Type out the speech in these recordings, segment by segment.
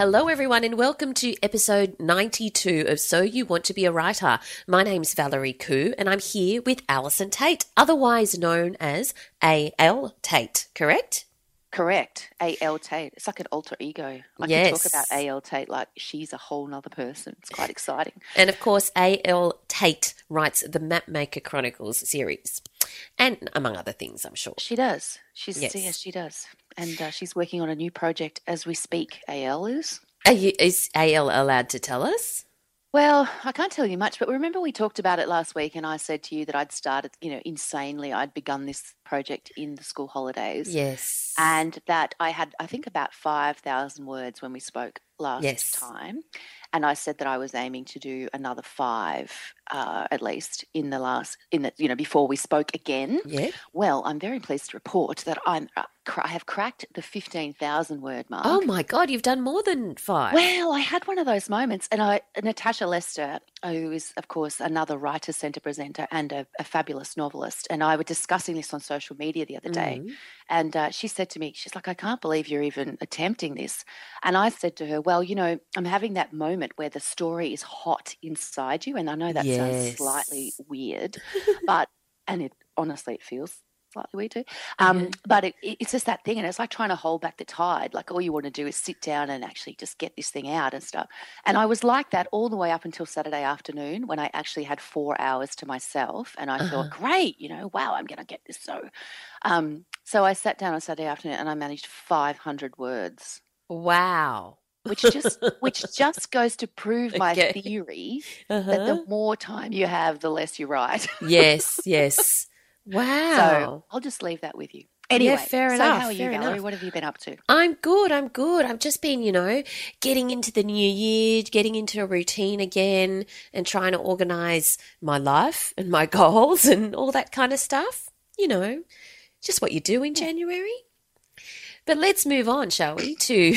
Hello, everyone, and welcome to episode 92 of So You Want to Be a Writer. My name's Valerie Khoo, and I'm here with Allison Tait, otherwise known as A.L. Tait, correct? Correct. A.L. Tait. It's like an alter ego. I Yes. can talk about A.L. Tait like she's a whole nother person. It's quite exciting. And of course, A.L. Tait writes the Mapmaker Chronicles series, and among other things, I'm sure. She does. She's Yes. yes, she does. And uh, she's working on a new project as we speak. A.L. is. Are you, is A.L. allowed to tell us? Well, I can't tell you much, but remember we talked about it last week, and I said to you that I'd started, you know, insanely. I'd begun this project in the school holidays. Yes. and that I had, I think, about 5,000 words when we spoke last Yes. time. And I said that I was aiming to do another five, uh, at least, in the last, in the, you know, before we spoke again. yeah. Well, I'm very pleased to report that I'm, uh, I have cracked the 15,000 word mark. Oh my God, you've done more than five. Well, I had one of those moments, and I Natasha Lester, who is of course another Writers Centre presenter and a, a fabulous novelist, and I were discussing this on social media the other day, Mhm. and uh, she said to me, she's like, "I can't believe you're even attempting this," and I said to her, "Well, you know, I'm having that moment where the story is hot inside you, and I know that sounds slightly weird, but and it honestly it feels." Slightly we do. um, Yeah. but it, it- it's just that thing, and it's like trying to hold back the tide. Like all you want to do is sit down and actually just get this thing out and stuff. And I was like that all the way up until Saturday afternoon when I actually had four hours to myself, and I Uh-huh. thought, great, you know, wow, I'm going to get this. So, um, so I sat down on Saturday afternoon and I managed 500 words, Wow. which just which just goes to prove my Okay. theory that Uh-huh. the more time you have, the less you write. yes, yes. Wow. So I'll just leave that with you. Anyway, fair so enough, how are you, Valerie? enough. What have you been up to? I'm good. I'm good. I've just been, you know, getting into the new year, getting into a routine again, and trying to organize my life and my goals and all that kind of stuff. You know, just what you do in January. But let's move on, shall we? To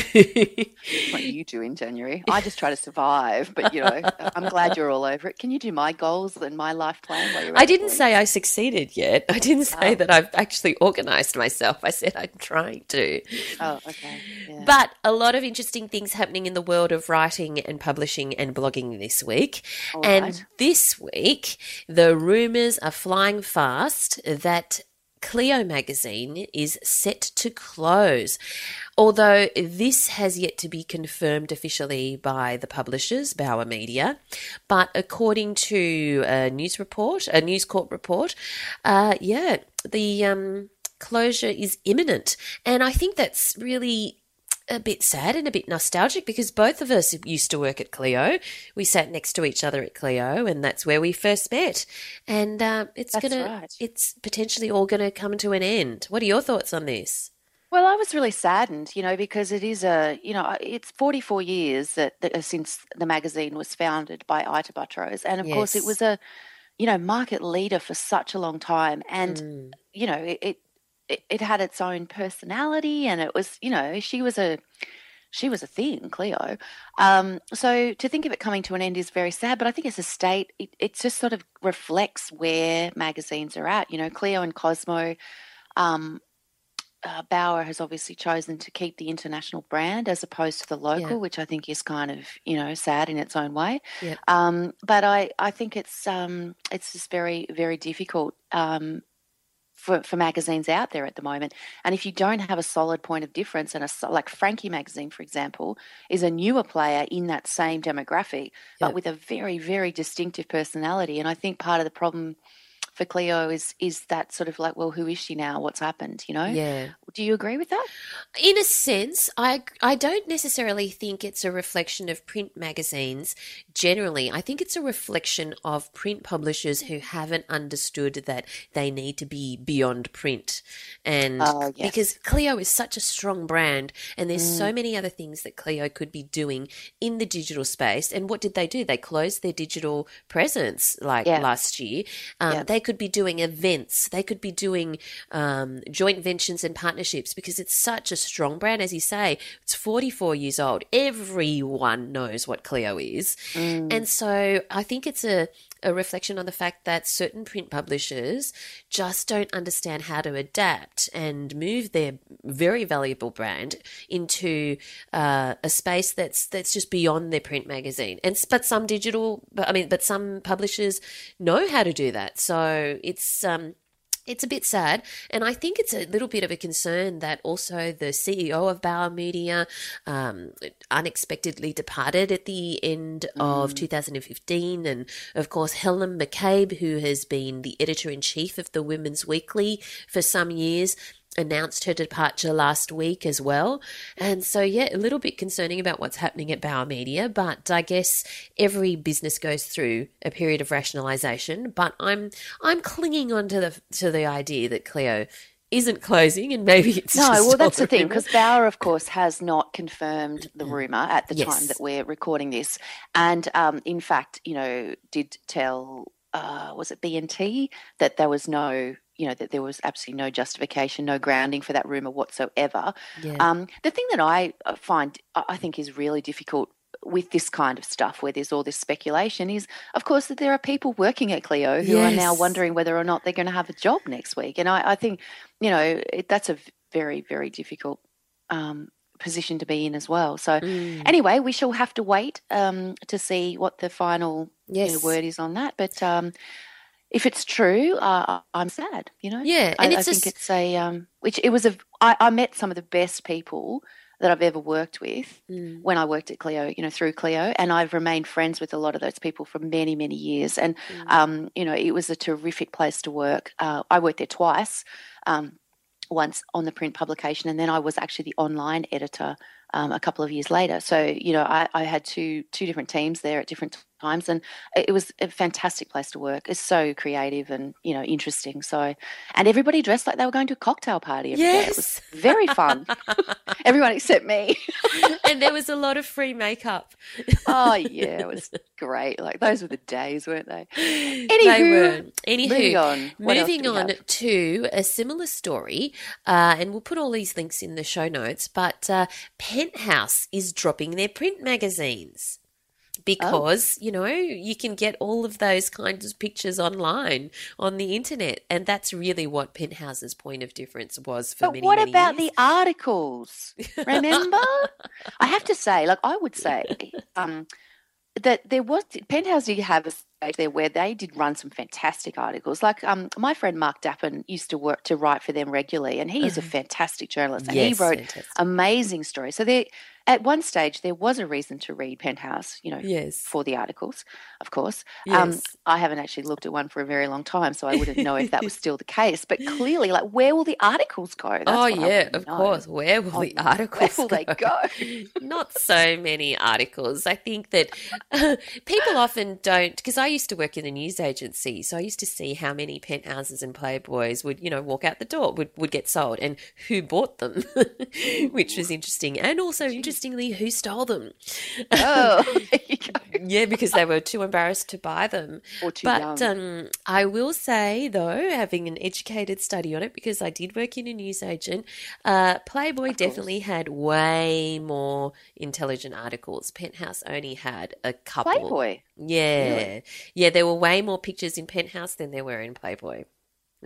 what you do in January. I just try to survive, but you know, I'm glad you're all over it. Can you do my goals and my life plan I didn't say I succeeded yet. I didn't say Oh. that I've actually organized myself. I said I'm trying to. Oh, okay. Yeah. But a lot of interesting things happening in the world of writing and publishing and blogging this week. All and right. this week, the rumours are flying fast that Cleo magazine is set to close. Although this has yet to be confirmed officially by the publishers, Bauer Media, but according to a news report, a News Corp report, uh, yeah, the um, closure is imminent, and I think that's really a bit sad and a bit nostalgic because both of us used to work at Cleo. We sat next to each other at Cleo, and that's where we first met. And uh, it's That's gonna, right. it's potentially all gonna come to an end. What are your thoughts on this? Well, I was really saddened, you know, because it is a, you know, it's 44 years that, that uh, since the magazine was founded by Ita Buttrose, and of course, it was a, you know, market leader for such a long time, and Mm. you know, it, it it had its own personality, and it was, you know, she was a she was a thing, Cleo. Um, so to think of it coming to an end is very sad, but I think as a state, it, it just sort of reflects where magazines are at. You know, Cleo and Cosmo. Um, uh, Bauer has obviously chosen to keep the international brand as opposed to the local, Yeah. which I think is kind of you know sad in its own way. Yep. Um, but I, I think it's um, it's just very very difficult um, for, for magazines out there at the moment. And if you don't have a solid point of difference, and a like Frankie magazine, for example, is a newer player in that same demographic, but with a very very distinctive personality. And I think part of the problem for Cleo is is that sort of like, well, who is she now? What's happened? You know, Yeah. Do you agree with that? In a sense, I I don't necessarily think it's a reflection of print magazines generally. I think it's a reflection of print publishers who haven't understood that they need to be beyond print. And Oh, yes. because Cleo is such a strong brand and there's Mm. so many other things that Cleo could be doing in the digital space. And what did they do? They closed their digital presence like Yeah. last year. Um, Yeah. They could be doing events. They could be doing um, joint ventures and partnerships because it's such a strong brand. As you say, it's 44 years old. Everyone knows what Cleo is. And so I think it's a, a reflection on the fact that certain print publishers just don't understand how to adapt and move their very valuable brand into uh, a space that's that's just beyond their print magazine. And but some digital, I mean, but some publishers know how to do that. So it's um, it's a bit sad, and I think it's a little bit of a concern that also the CEO of Bauer Media um, unexpectedly departed at the end of 2015, and of course Helen McCabe, who has been the editor in chief of the Women's Weekly for some years. Announced her departure last week as well. And so, yeah, a little bit concerning about what's happening at Bauer Media, but I guess every business goes through a period of rationalization. But I'm I'm clinging on to the to the idea that Cleo isn't closing and maybe it's No, well, that's all the thing because Bauer, of course, has not confirmed the rumor at the Yes. time that we're recording this, and um, in fact, you know, did tell uh, was it B&T that there was no, you know, that there was absolutely no justification, no grounding for that rumor whatsoever. Yeah. Um, the thing that I uh, find I I think is really difficult with this kind of stuff where there's all this speculation is of course that there are people working at Cleo who are now wondering whether or not they're going to have a job next week and I, I think you know it, that's a very very difficult um, position to be in as well so Mm. anyway we shall have to wait um, to see what the final you know, word is on that but um, if it's true uh, I'm sad you know Yeah, I, and I it's a think s- it's a um, which it was a I, I met some of the best people that I've ever worked with Mm. when I worked at Cleo, you know, through Cleo, and I've remained friends with a lot of those people for many, many years. And Mm. um, you know, it was a terrific place to work. Uh, I worked there twice. Um, once on the print publication, and then I was actually the online editor um, a couple of years later. So you know, I, I had two two different teams there at different times, and it was a fantastic place to work. It's so creative and you know interesting. So, and everybody dressed like they were going to a cocktail party. Every day. It was Yes. very fun. Everyone except me. and there was a lot of free makeup. oh yeah, it was great. Like those were the days, weren't they? they Anywho, were. Anywho, moving on. Moving on have? to a similar story, uh, and we'll put all these links in the show notes. But uh, Penthouse is dropping their print magazines because you know you can get all of those kinds of pictures online on the internet, and that's really what Penthouse's point of difference was for But many. what many about years. the articles? Remember? I have to say, like I would say, um, that there was Penthouse did have a stage there where they did run some fantastic articles. Like um, my friend Mark Dapin used to work to write for them regularly, and he is a fantastic journalist, and he Uh-huh. Wrote fantastic. amazing stories. So there, at one stage, there was a reason to read Penthouse, you know, Yes. for the articles, of course. Um, I haven't actually looked at one for a very long time, so I wouldn't know if that was still the case. But clearly, like, where will the articles go? That's oh yeah, of know. course. Where will Oh, the where articles will they go? Not so many articles. I think that people often don't because I used to work in a news agency, so I used to see how many penthouses and Playboys would, you know, walk out the door would would get sold and who bought them, which was interesting, and also interestingly who stole them. Oh, there you go. Yeah, because they were too embarrassed to buy them. Or too but young. um, I will say, though, having an educated study on it, because I did work in a newsagent, uh, Playboy definitely had way more intelligent articles. Penthouse only had a couple. Playboy. Yeah. Yeah, there were way more pictures in Penthouse than there were in Playboy.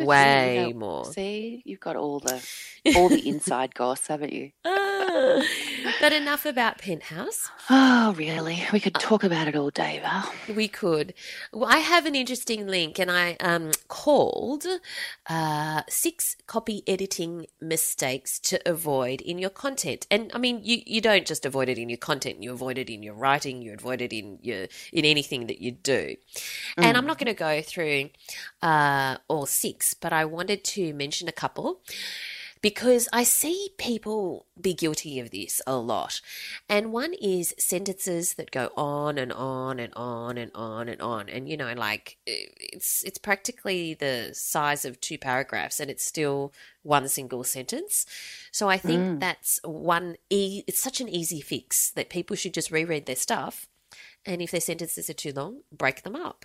Way You know, more. See, you've got all the all the inside goss, haven't you? Ah, but enough about Penthouse. Oh, really? We could talk about it all day, Val. We could. Well, I have an interesting link, and I um, called uh, six copy editing mistakes to avoid in your content. And I mean, you, you don't just avoid it in your content; you avoid it in your writing, you avoid it in your in anything that you do. And I'm not going to go through uh, all six, but I wanted to mention a couple. because I see people be guilty of this a lot. And one is sentences that go on and on and on and on and on. And, you know, like it's, it's practically the size of two paragraphs and it's still one single sentence. So I think Mm. that's one, e- it's such an easy fix that people should just reread their stuff. And if their sentences are too long, break them up.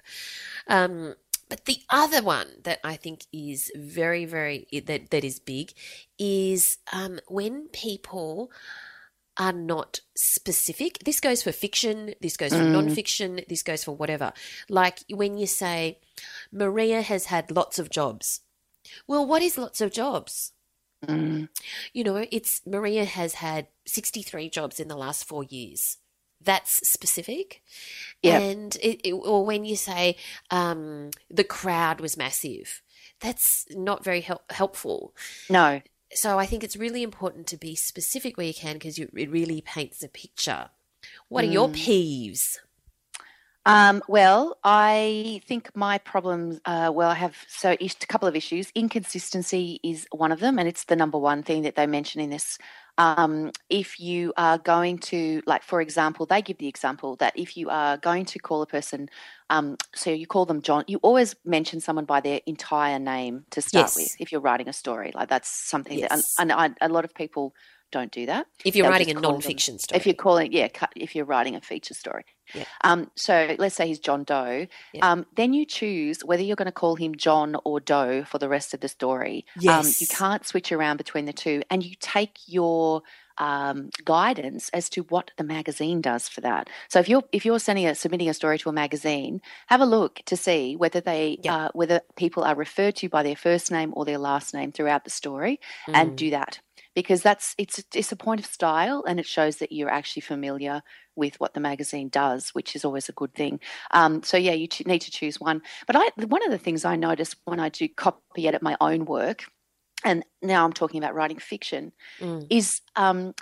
Um, but the other one that I think is very, very that that is big is um, when people are not specific. This goes for fiction. This goes for non-fiction. This goes for whatever. Like when you say Maria has had lots of jobs. Well, what is lots of jobs? Mm. You know, it's Maria has had 63 jobs in the last four years. That's specific. Yep. And it, it, or when you say um, the crowd was massive, that's not very help, helpful. No. So I think it's really important to be specific where you can because it really paints a picture. What are your Mm. peeves? Um, well, I think my problems, uh, well, I have so a couple of issues. Inconsistency is one of them, and it's the number one thing that they mention in this. Um, if you are going to, like, for example, they give the example that if you are going to call a person, um, so you call them John, you always mention someone by their entire name to start Yes. with if you're writing a story. Like, that's something Yes. that, and, and I, a lot of people don't do that. If you're They'll writing a call them- non-fiction story, If you're calling, yeah, if you're writing a feature story. Yeah. Um, so let's say he's John Doe. Yeah. Um, then you choose whether you're going to call him John or Doe for the rest of the story. Um, you can't switch around between the two, and you take your um, guidance as to what the magazine does for that. So if you're if you're sending a submitting a story to a magazine, have a look to see whether they Yeah. uh, whether people are referred to by their first name or their last name throughout the story, and Mm. do that because that's it's it's a point of style and it shows that you're actually familiar with what the magazine does, which is always a good thing. Um, so yeah, you ch- need to choose one. But I one of the things I notice when I do copy edit my own work, and now I'm talking about writing fiction, Mm. is um,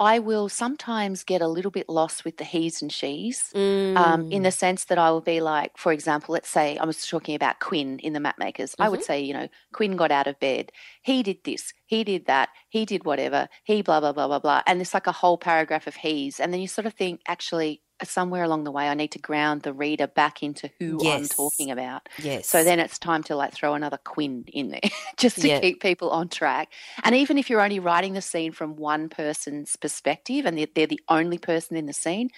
I will sometimes get a little bit lost with the he's and she's. Um, in Mm. the sense that I will be like, for example, let's say I was talking about Quinn in the Mapmakers. I would say, you know, Quinn got out of bed. He did this. He did that. He did whatever. He blah blah blah blah blah. And it's like a whole paragraph of he's, and then you sort of think, actually, somewhere along the way, I need to ground the reader back into who I'm talking about. yes. So then it's time to like throw another Quinn in there just to Yeah. keep people on track. And even if you're only writing the scene from one person's perspective and they're, they're the only person in the scene,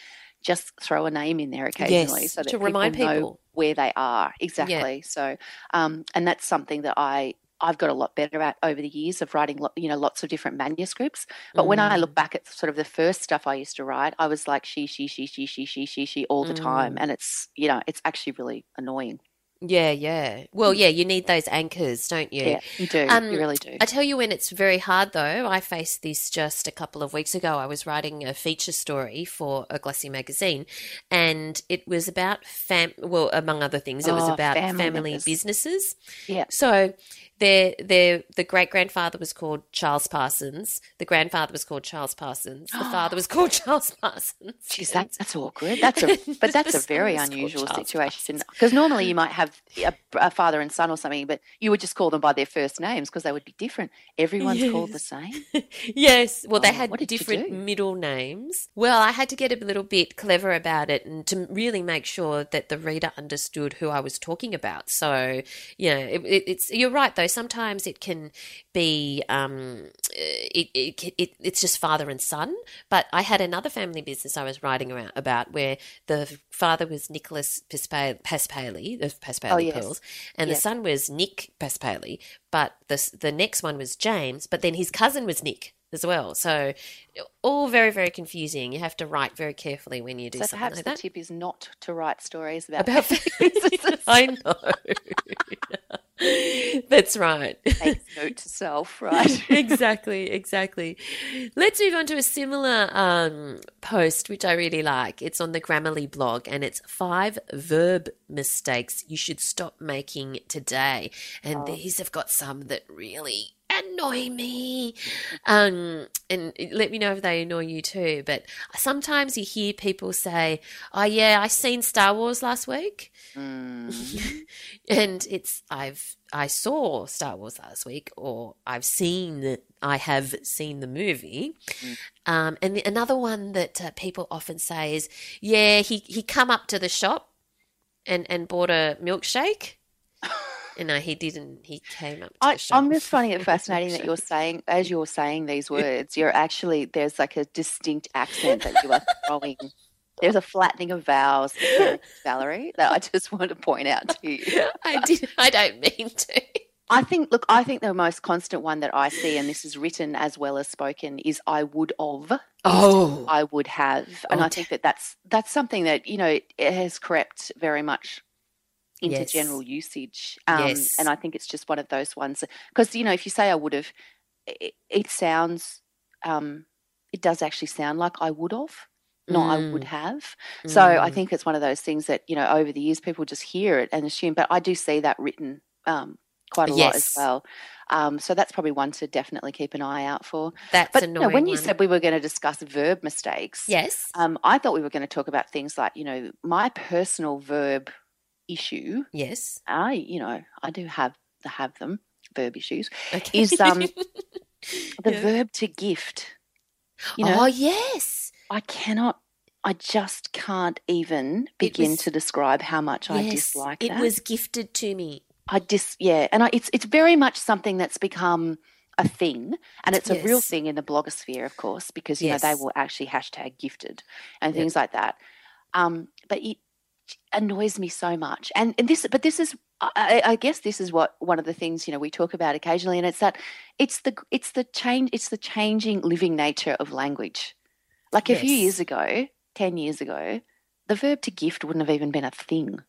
just throw a name in there occasionally Yes, so that to people remind know people. where they are exactly. So, um, and that's something that I. I've got a lot better at over the years of writing, you know, lots of different manuscripts. But when I Mm. look back at sort of the first stuff I used to write, I was like she, she, she, she, she, she, she, she all the time, Mm. and it's you know, it's actually really annoying. Yeah, yeah. Well, yeah, you need those anchors, don't you? Yeah, you do. Um, you really do. I tell you when it's very hard though. I faced this just a couple of weeks ago. I was writing a feature story for a glossy magazine, and it was about fam. Well, among other things, it was Oh, about family family, businesses. Yeah. So their their the great grandfather was called Charles Parsons. The grandfather was called Charles Parsons. The father was called Charles Parsons. Geez, that, that's awkward. That's a but that's a very son was called unusual situation because normally you might have a, a father and son or something, but you would just call them by their first names because they would be different. Everyone's called the same. yes. Well, they Oh, had did you different middle names. Well, I had to get a little bit clever about it and to really make sure that the reader understood who I was talking about. So, yeah, it, it, it's you're right though. Sometimes it can be um, it, it, it it's just father and son. But I had another family business I was writing around, about where the father was Nicholas Paspaley, Paspaley of Paspaley Oh, yes. Pearls, and the son was Nick Paspaley. But the the next one was James, but then his cousin was Nick as well. So all very very confusing. You have to write very carefully when you do So something perhaps like the that. tip is not to write stories about, About I know. That's right. takes note to self, right? exactly, exactly. Let's move on to a similar um, post, which I really like. It's on the Grammarly blog, and it's five verb mistakes you should stop making today. And these have got some that really annoy me. Um, and let me know if they annoy you too. But sometimes you hear people say, "Oh yeah, I seen Star Wars last week." Mm. and it's I've I saw Star Wars last week, or I've seen, I have seen the movie. Mm. Um, and the, another one that uh, people often say is, yeah, he he come up to the shop and and bought a milkshake. and no, he didn't. He came up. To I. I'm just finding it fascinating that you're saying, as you're saying these words, you're actually there's like a distinct accent that you are throwing. There's a flattening of vowels, Valerie, that I just want to point out to you. I did. I don't mean to. I think, look, I think the most constant one that I see, and this is written as well as spoken, is "I would of." Oh, I would have, and Oh, I think that that's that's something that you know it has crept very much into Yes. general usage. Um, Yes. and I think it's just one of those ones because you know if you say I would have, it, it sounds, um, it does actually sound like I would have, not I would Mm. have. So I Mm. think it's one of those things that you know over the years people just hear it and assume, but I do see that written um, quite a lot as well. Um, so that's probably one to definitely keep an eye out for. that's But annoying. you know, when you one. said we were going to discuss verb mistakes, yes, um, I thought we were going to talk about things like, you know, my personal verb issue. yes, I, you know, I do have have them verb issues. okay. Is um the Yeah. verb to gift? You know, oh yes, I cannot. I just can't even begin was- to describe how much I dislike it that. was gifted to me. I dis yeah, and I, it's it's very much something that's become a thing, and it's a real thing in the blogosphere, of course, because you know they will actually hashtag gifted and Yep. things like that. Um, but it annoys me so much, and, and this, but this is, I, I guess, this is what one of the things you know we talk about occasionally, and it's that it's the it's the change, it's the changing living nature of language. Like a few years ago, ten years ago, the verb to gift wouldn't have even been a thing,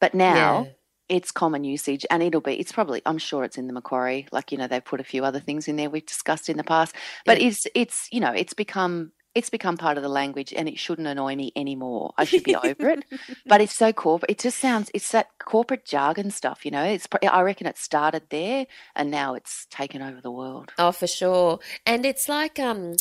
but now Yeah. it's common usage and it'll be it's probably i'm sure it's in the macquarie like you know they've put a few other things in there we've discussed in the past but Yeah. it's it's you know it's become it's become part of the language and it shouldn't annoy me anymore. I should be over it. But it's so corporate it just sounds it's that corporate jargon stuff you know? It's, I reckon it started there and now it's taken over the world. Oh, for sure. And it's like um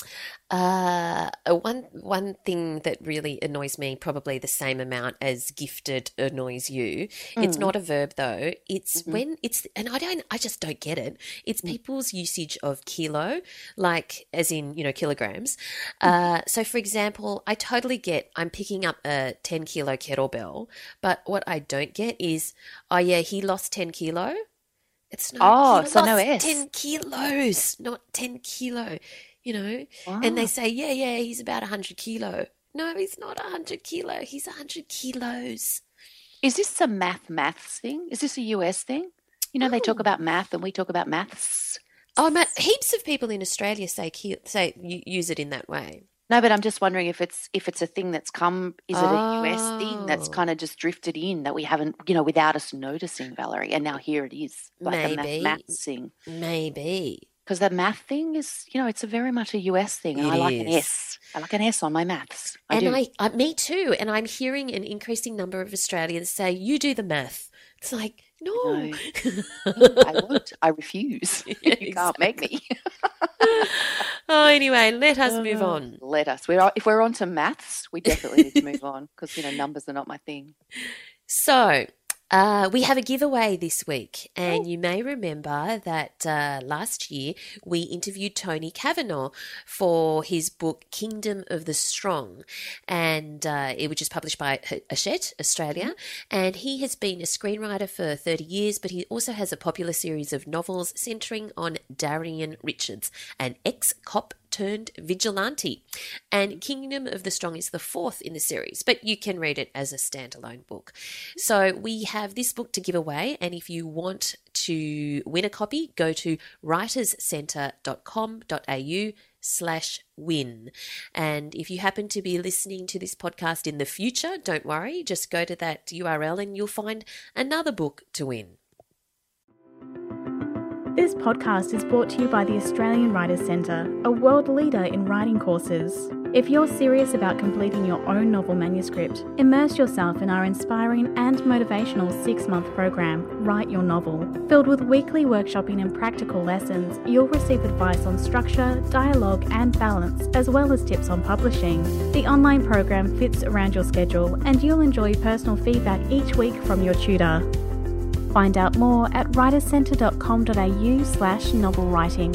uh one one thing that really annoys me, probably the same amount as gifted annoys you. It's Mm. not a verb though. It's Mhm. when it's and I don't I just don't get it. It's Mm. people's usage of kilo, like as in, you know, kilograms. Mm. Uh so for example, I totally get I'm picking up a 10 kilo kettlebell, but what I don't get is, oh yeah, he lost 10 kilo. It's not. Oh, so no S. Ten kilos, not ten kilo. You know, and they say, yeah, yeah, he's about hundred kilo. No, he's not hundred kilo. He's hundred kilos. is this a math maths thing is this a us thing you know they talk Oh. about math and we talk about maths Oh, Matt, heaps of people in Australia say say use it in that way. No, but I'm just wondering if it's if it's a thing that's come. Is it a US thing that's Oh. kind of just drifted in that we haven't, you know, without us noticing, Valerie, and now here it is, like a Maybe. math, math thing. Maybe. Because the math thing is, you know, it's a very much a US thing, and It I like an. S. I like an S on my maths. I and do. I, I, me too. And I'm hearing an increasing number of Australians say, "You do the math." It's like, no, No. I won't. I refuse. Yeah, you can't make me. oh, anyway, let us move Uh, on. Let us. We're if we're on to maths, we definitely need to move on because you know numbers are not my thing. So, uh, we have a giveaway this week, and Oh. you may remember that uh, last year we interviewed Tony Cavanaugh for his book Kingdom of the Strong, and uh, it was just published by Hachette Australia. And he has been a screenwriter for 30 years, but he also has a popular series of novels centering on Darian Richards, an ex cop turned vigilante. And Kingdom of the Strong is the fourth in the series, but you can read it as a standalone book. So we have this book to give away, and if you want to win a copy, go to writerscentre.com.au slash win. And if you happen to be listening to this podcast in the future, don't worry, just go to that URL and you'll find another book to win. This podcast is brought to you by the Australian Writers Centre, a world leader in writing courses. If you're serious about completing your own novel manuscript, immerse yourself in our inspiring and motivational six month program, Write Your Novel. Filled with weekly workshopping and practical lessons, you'll receive advice on structure, dialogue, and balance, as well as tips on publishing. The online program fits around your schedule, and you'll enjoy personal feedback each week from your tutor. Find out more at writerscentre.com.au slash novel writing.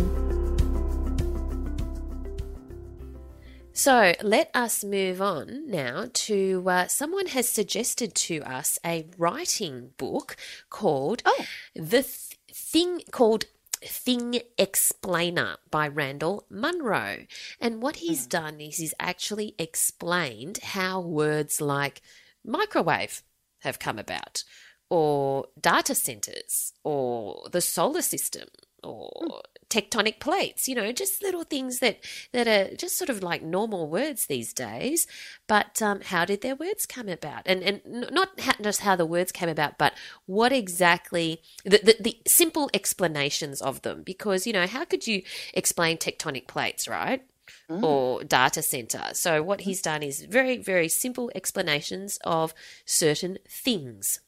So let us move on now to uh, someone has suggested to us a writing book called Oh. The Th- Thing called Thing Explainer by Randall Munroe. And what he's done is he's actually explained how words like microwave have come about, or data centers, or the solar system, or hmm. tectonic plates, you know, just little things that, that are just sort of like normal words these days. But um, how did their words come about? And, and not ha- just how the words came about, but what exactly, the, the, the simple explanations of them. Because, you know, how could you explain tectonic plates, right? Hmm. Or data center. So, what hmm. he's done is very, very simple explanations of certain things.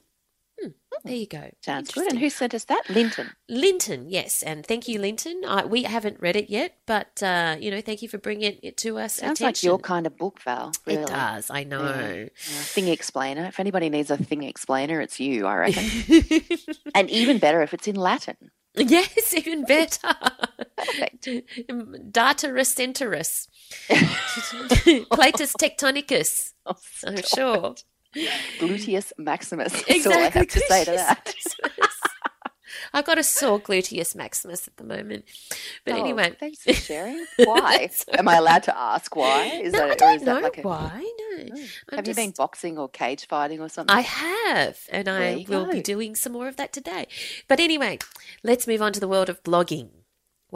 Hmm, there you go. Sounds good. And who sent us that? Linton. Linton, yes, and thank you, Linton. I, we haven't read it yet, but uh, you know, thank you for bringing it to us. Sounds attention. like your kind of book, Val. Really. It does. I know. Yeah, Thing explainer. If anybody needs a thing explainer, it's you, I reckon. and even better if it's in Latin. yes, even better. Perfect. Data recenterus, Platus tectonicus. Oh, I'm sure. Gluteus maximus. That's all I have to say to that. I've got a sore gluteus maximus at the moment. But Oh, anyway. thanks for sharing. Why? Am I allowed to ask why? Is no, that, I don't is know that like a, why. No. Hmm. I'm Have you been boxing or cage fighting or something? I have, and There I will be doing some more of that today. But anyway, let's move on to the world of blogging.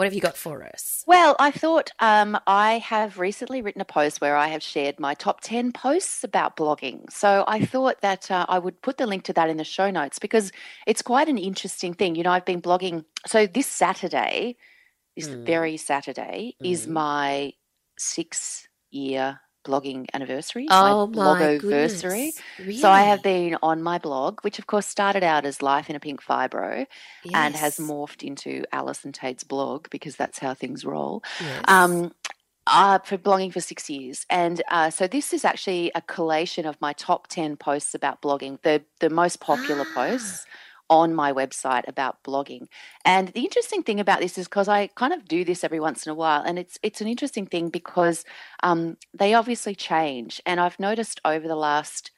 What have you got for us? Well, I thought um, I have recently written a post where I have shared my top 10 posts about blogging. So I thought that uh, I would put the link to that in the show notes because it's quite an interesting thing. You know, I've been blogging. So this Saturday, this Mm. very Saturday, is Mm. my six year blogging anniversary. Oh my blogoversary. goodness! So I have been on my blog, which of course started out as Life in a Pink Fibro and has morphed into Allison Tait's blog because that's how things roll. Yes. Um, uh, for blogging for six years, and uh, so this is actually a collation of my top ten posts about blogging, the the most popular Ah. posts on my website about blogging. And the interesting thing about this is because I kind of do this every once in a while, and it's it's an interesting thing because um, they obviously change, and I've noticed over the last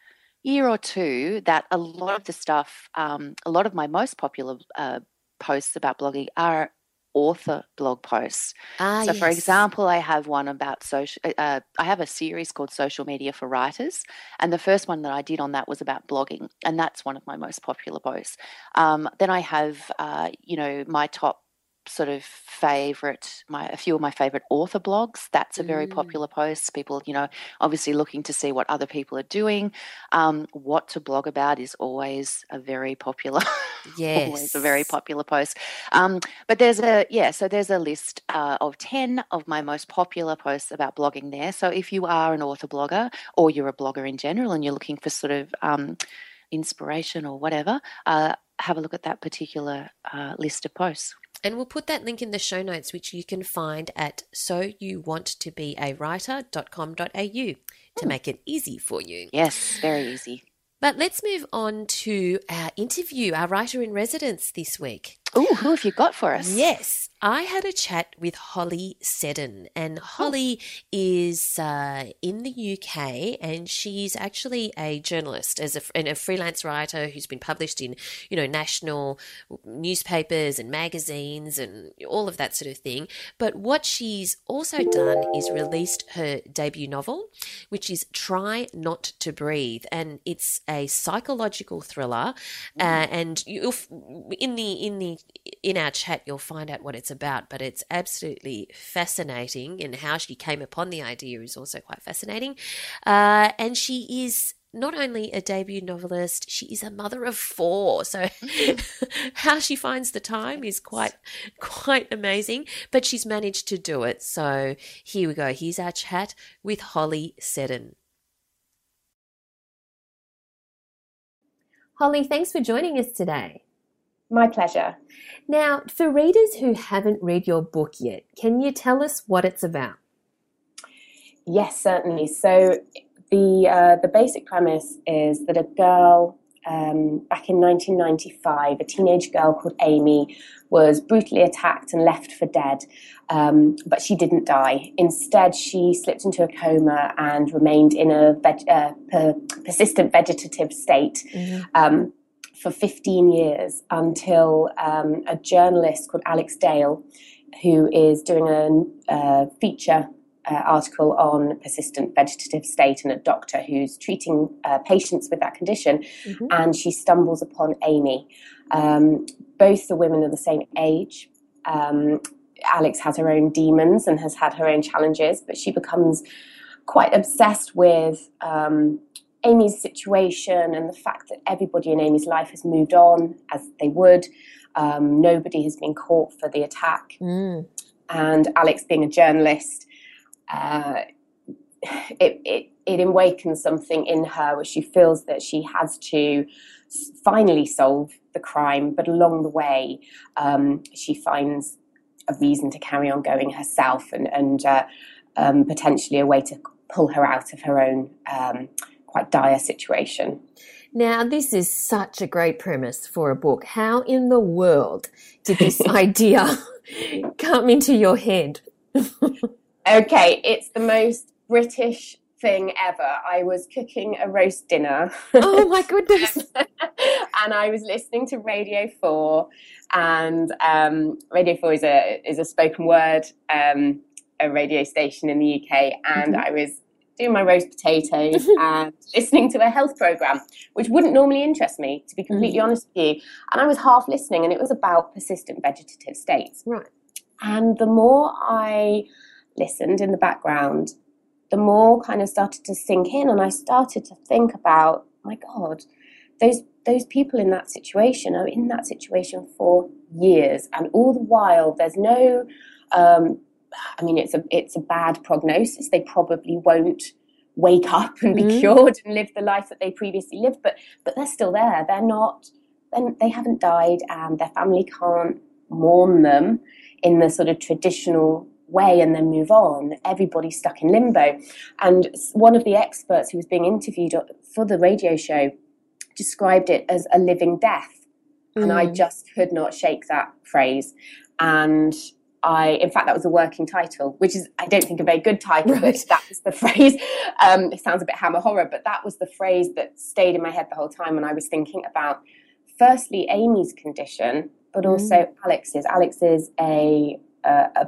year or two that a lot of the stuff, um, a lot of my most popular uh, posts about blogging are author blog posts. ah, so, for example, I have one about social. Uh, I have a series called Social Media for Writers, and the first one that I did on that was about blogging, and that's one of my most popular posts. Um, then I have, uh, you know, my top sort of favorite my a few of my favorite author blogs that's a very Mm. popular post people you know obviously looking to see what other people are doing um, what to blog about is always a very popular yes, always a very popular post. Um, but there's a yeah, so there's a list uh, of ten of my most popular posts about blogging there. So if you are an author blogger or you're a blogger in general and you're looking for sort of um, inspiration or whatever, uh, have a look at that particular uh, list of posts. And we'll put that link in the show notes, which you can find at so you want to be a writer.com.au to Hmm. make it easy for you. Yes, very easy. But let's move on to our interview, our writer in residence this week. Oh, who have you got for us? Yes, I had a chat with Holly Seddon, and Holly is uh, in the UK, and she's actually a journalist, as a, and a freelance writer who's been published in, you know, national newspapers and magazines and all of that sort of thing. But what she's also done is released her debut novel, which is Try Not to Breathe, and it's a psychological thriller. Uh, and you'll f- in the in the in our chat you'll find out what it's about. But it's absolutely fascinating, and how she came upon the idea is also quite fascinating. Uh, and she is not only a debut novelist, she is a mother of four. So how she finds the time is quite quite amazing. But she's managed to do it. So here we go. Here's our chat with Holly Seddon. Holly, thanks for joining us today. My pleasure. Now, for readers who haven't read your book yet, can you tell us what it's about? Yes, certainly. So the uh, the basic premise is that a girl um, back in 1995. A teenage girl called Amy was brutally attacked and left for dead, um, but she didn't die. Instead, she slipped into a coma and remained in a veg- uh, per- persistent vegetative state. Um, for 15 years until um, a journalist called Alex Dale, who is doing a, a feature uh, article on persistent vegetative state and a doctor who's treating uh, patients with that condition, and she stumbles upon Amy. Um, both the women are the same age. Um, Alex has her own demons and has had her own challenges, but she becomes quite obsessed with um, Amy's situation and the fact that everybody in Amy's life has moved on as they would. Um, nobody has been caught for the attack. Mm. And Alex, being a journalist, uh, it, it, it awakens something in her where she feels that she has to finally solve the crime, but along the way, um, she finds a reason to carry on going herself and, and uh, um, potentially a way to pull her out of her own um, quite dire situation. Now, this is such a great premise for a book. How in the world did this idea come into your head? Okay, it's the most British thing ever. I was cooking a roast dinner. Oh my goodness. and I was listening to Radio 4 and um, Radio 4 is a is a spoken word um, a radio station in the UK and I was doing my roast potatoes and listening to a health program which wouldn't normally interest me to be completely honest with you. And I was half listening and it was about persistent vegetative states. Right. and the more I listened in the background, the more kind of started to sink in, and I started to think about, my God, those those people in that situation are in that situation for years, and all the while there's no, um, I mean, it's a it's a bad prognosis. They probably won't wake up and be Mhm. cured and live the life that they previously lived, but but they're still there. They're not. Then they haven't died, and their family can't mourn them in the sort of traditional way and then move on. Everybody's stuck in limbo. And one of the experts who was being interviewed for the radio show described it as a living death. And I Mm. just could not shake that phrase. And I, in fact, that was a working title, which is, I don't think, a very good title, Right. but that was the phrase. Um, it sounds a bit hammer horror, but that was the phrase that stayed in my head the whole time when I was thinking about, firstly, Amy's condition, but also Alex's. Alex is a, a, a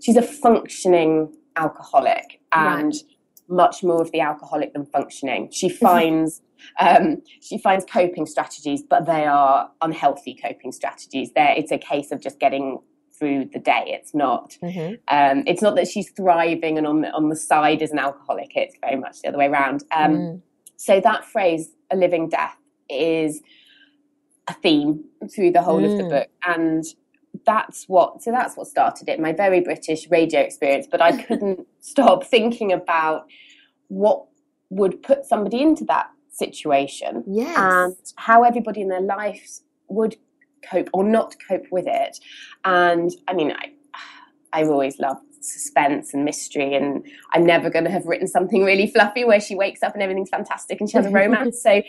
she's a functioning alcoholic and much more of the alcoholic than functioning. She finds um, she finds coping strategies, but they are unhealthy coping strategies. There, it's a case of just getting through the day. It's not. Mhm. Um, it's not that she's thriving and on the on the side as an alcoholic. It's very much the other way around. Um, Mm. So that phrase, "a living death," is a theme through the whole of the Mm. book, and that's what. So that's what started it. My very British radio experience, but I couldn't stop thinking about what would put somebody into that situation Yes. and how everybody in their lives would cope or not cope with it. And I mean, I, I've always loved suspense and mystery, and I'm never going to have written something really fluffy where she wakes up and everything's fantastic and she has a romance. so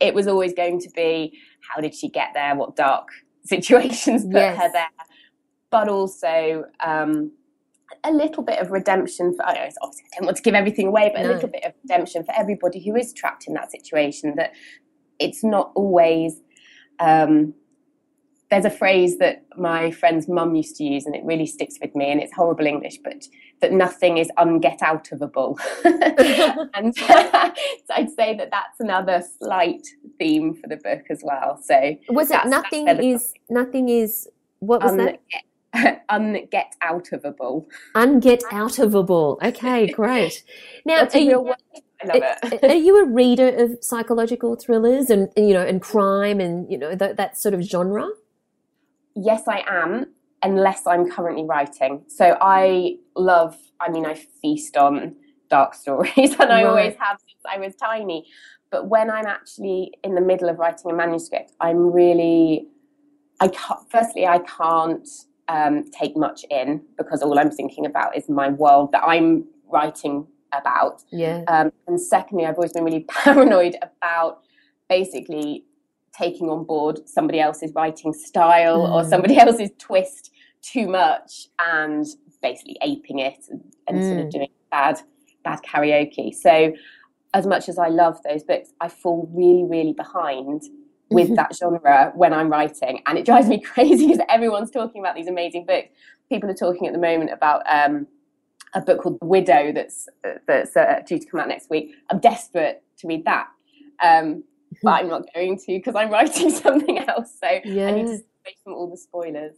it was always going to be how did she get there? What dark situations put Yes. her there? But also, um, a little bit of redemption for I know, obviously I don't want to give everything away, but No. a little bit of redemption for everybody who is trapped in that situation that it's not always um, there's a phrase that my friend's mum used to use and it really sticks with me and it's horrible English, but that nothing is unget out ofable. and so I'd say that that's another slight theme for the book as well. So was it nothing is nothing is what was that? unget, out ofable. Unget out of a ball. Okay, great. Now, That's a you, real word. I love it. are you a reader of psychological thrillers and and, you know and crime and you know that that sort of genre? Yes, I am, unless I'm currently writing. So I love, I mean, I feast on dark stories, and I Right. always have since I was tiny. But when I'm actually in the middle of writing a manuscript, I'm really, I can't, firstly, I can't um, take much in because all I'm thinking about is my world that I'm writing about. Yeah. Um, and secondly, I've always been really paranoid about basically taking on board somebody else's writing style Mm. or somebody else's twist too much and basically aping it and, and sort Mm. of doing bad bad karaoke. So as much as I love those books, I fall really, really behind with that genre when I'm writing, and it drives me crazy because everyone's talking about these amazing books. People are talking at the moment about um, a book called The Widow that's that's uh, due to come out next week. I'm desperate to read that, um, but I'm not going to because I'm writing something else. So I need to stay from all the spoilers.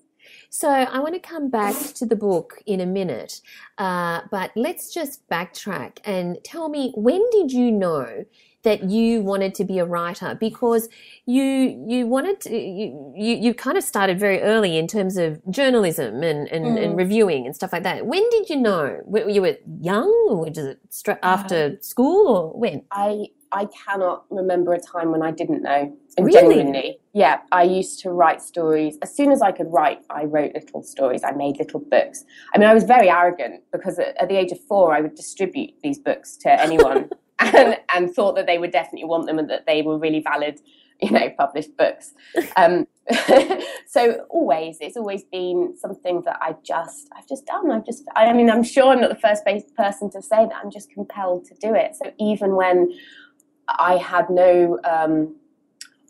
So I want to come back to the book in a minute, uh, but let's just backtrack and tell me when did you know that you wanted to be a writer? Because you you wanted to, you, you you kind of started very early in terms of journalism and and, and reviewing and stuff like that. When did you know? Were you were young, or was it after school, or when? I I cannot remember a time when I didn't know. And Really? Genuinely, yeah. I used to write stories as soon as I could write. I wrote little stories. I made little books. I mean, I was very arrogant because at, at the age of four, I would distribute these books to anyone, and and thought that they would definitely want them and that they were really valid, you know, published books. Um, so always, it's always been something that I just I've just done. I've just. I mean, I'm sure I'm not the first person to say that. I'm just compelled to do it. So even when I had no um,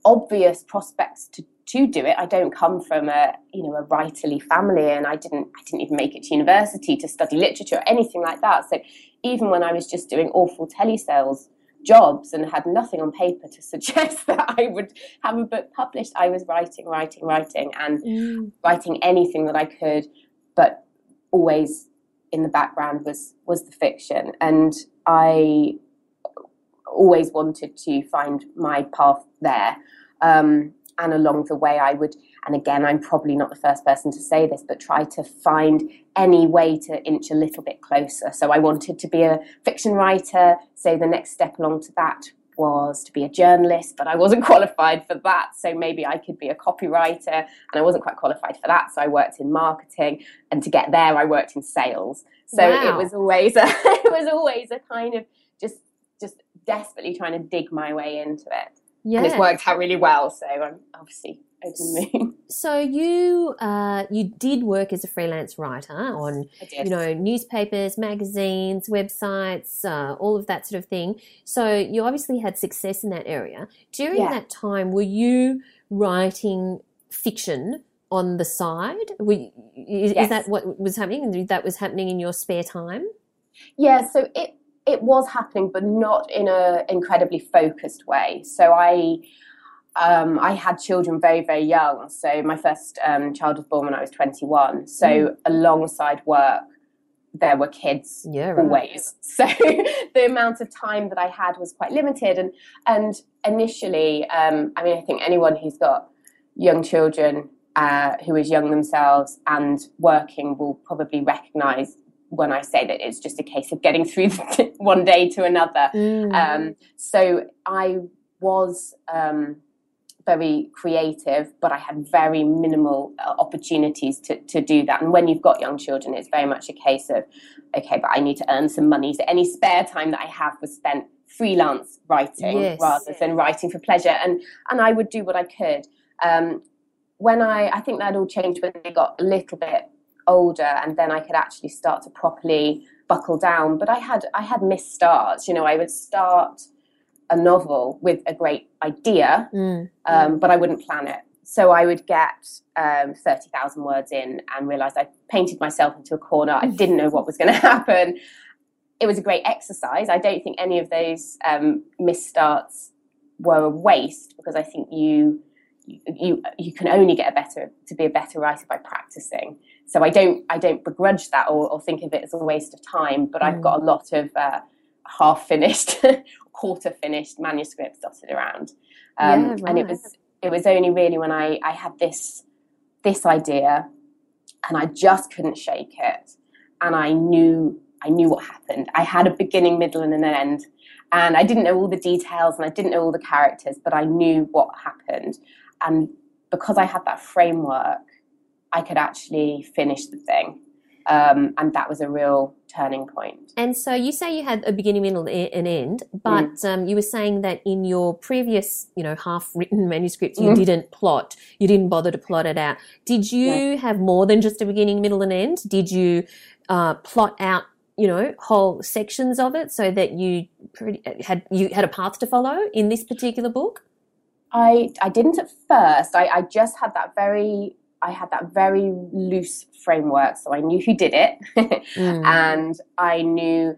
obvious prospects to, to do it. I don't come from a you know a writerly family, and I didn't I didn't even make it to university to study literature or anything like that. So even when I was just doing awful telesales jobs and had nothing on paper to suggest that I would have a book published, I was writing, writing, writing, and writing anything that I could, but always in the background was was the fiction, and I always wanted to find my path there. Um, and along the way, I would, and again, I'm probably not the first person to say this, but try to find any way to inch a little bit closer. So I wanted to be a fiction writer. So the next step along to that was to be a journalist, but I wasn't qualified for that. So maybe I could be a copywriter, and I wasn't quite qualified for that. So I worked in marketing, and to get there, I worked in sales. So Wow. it was always a, it was always a kind of desperately trying to dig my way into it. Yeah. And it's worked out really well. So I'm obviously over the moon. So you uh, you did work as a freelance writer on you know newspapers, magazines, websites, uh, all of that sort of thing. So you obviously had success in that area. During Yeah. that time, were you writing fiction on the side? Were is, is that what was happening? That was happening in your spare time? Yeah, so it it was happening, but not in a incredibly focused way. So I um, I had children very very young. So my first um, child was born when I was 21. So Mm. alongside work, there were kids Yeah, right. always. So the amount of time that I had was quite limited. And and initially, um, I mean, I think anyone who's got young children uh, who is young themselves and working will probably recognise when I say that it's just a case of getting through one day to another. Mm. Um, so I was um, very creative, but I had very minimal uh, opportunities to, to do that. And when you've got young children, it's very much a case of, okay, but I need to earn some money. So any spare time that I have was spent freelance writing Yes. rather than writing for pleasure. And and I would do what I could. Um, when I, I think that all changed when they got a little bit older, and then I could actually start to properly buckle down. But I had I had missed starts. You know, I would start a novel with a great idea, Mm. um, but I wouldn't plan it. So I would get um, 30,000 words in and realize I painted myself into a corner. I didn't know what was going to happen. It was a great exercise. I don't think any of those um, misstarts were a waste because I think you you you can only get a better to be a better writer by practicing. So I don't I don't begrudge that or, or think of it as a waste of time. But I've got a lot of uh, half finished, quarter finished manuscripts dotted around, um, Yeah, and it was it was only really when I I had this this idea, and I just couldn't shake it, and I knew I knew what happened. I had a beginning, middle, and an end. And I didn't know all the details and I didn't know all the characters, but I knew what happened. And because I had that framework, I could actually finish the thing. Um, and that was a real turning point. And so you say you had a beginning, middle, and end, but mm. um, you were saying that in your previous, you know, half-written manuscripts, you mm. didn't plot, you didn't bother to plot it out. Did you yeah. have more than just a beginning, middle, and end? Did you uh, plot out, you know, whole sections of it so that you pretty, had you had a path to follow in this particular book? I I didn't at first. I, I just had that very I had that very loose framework. So I knew who did it, mm. and I knew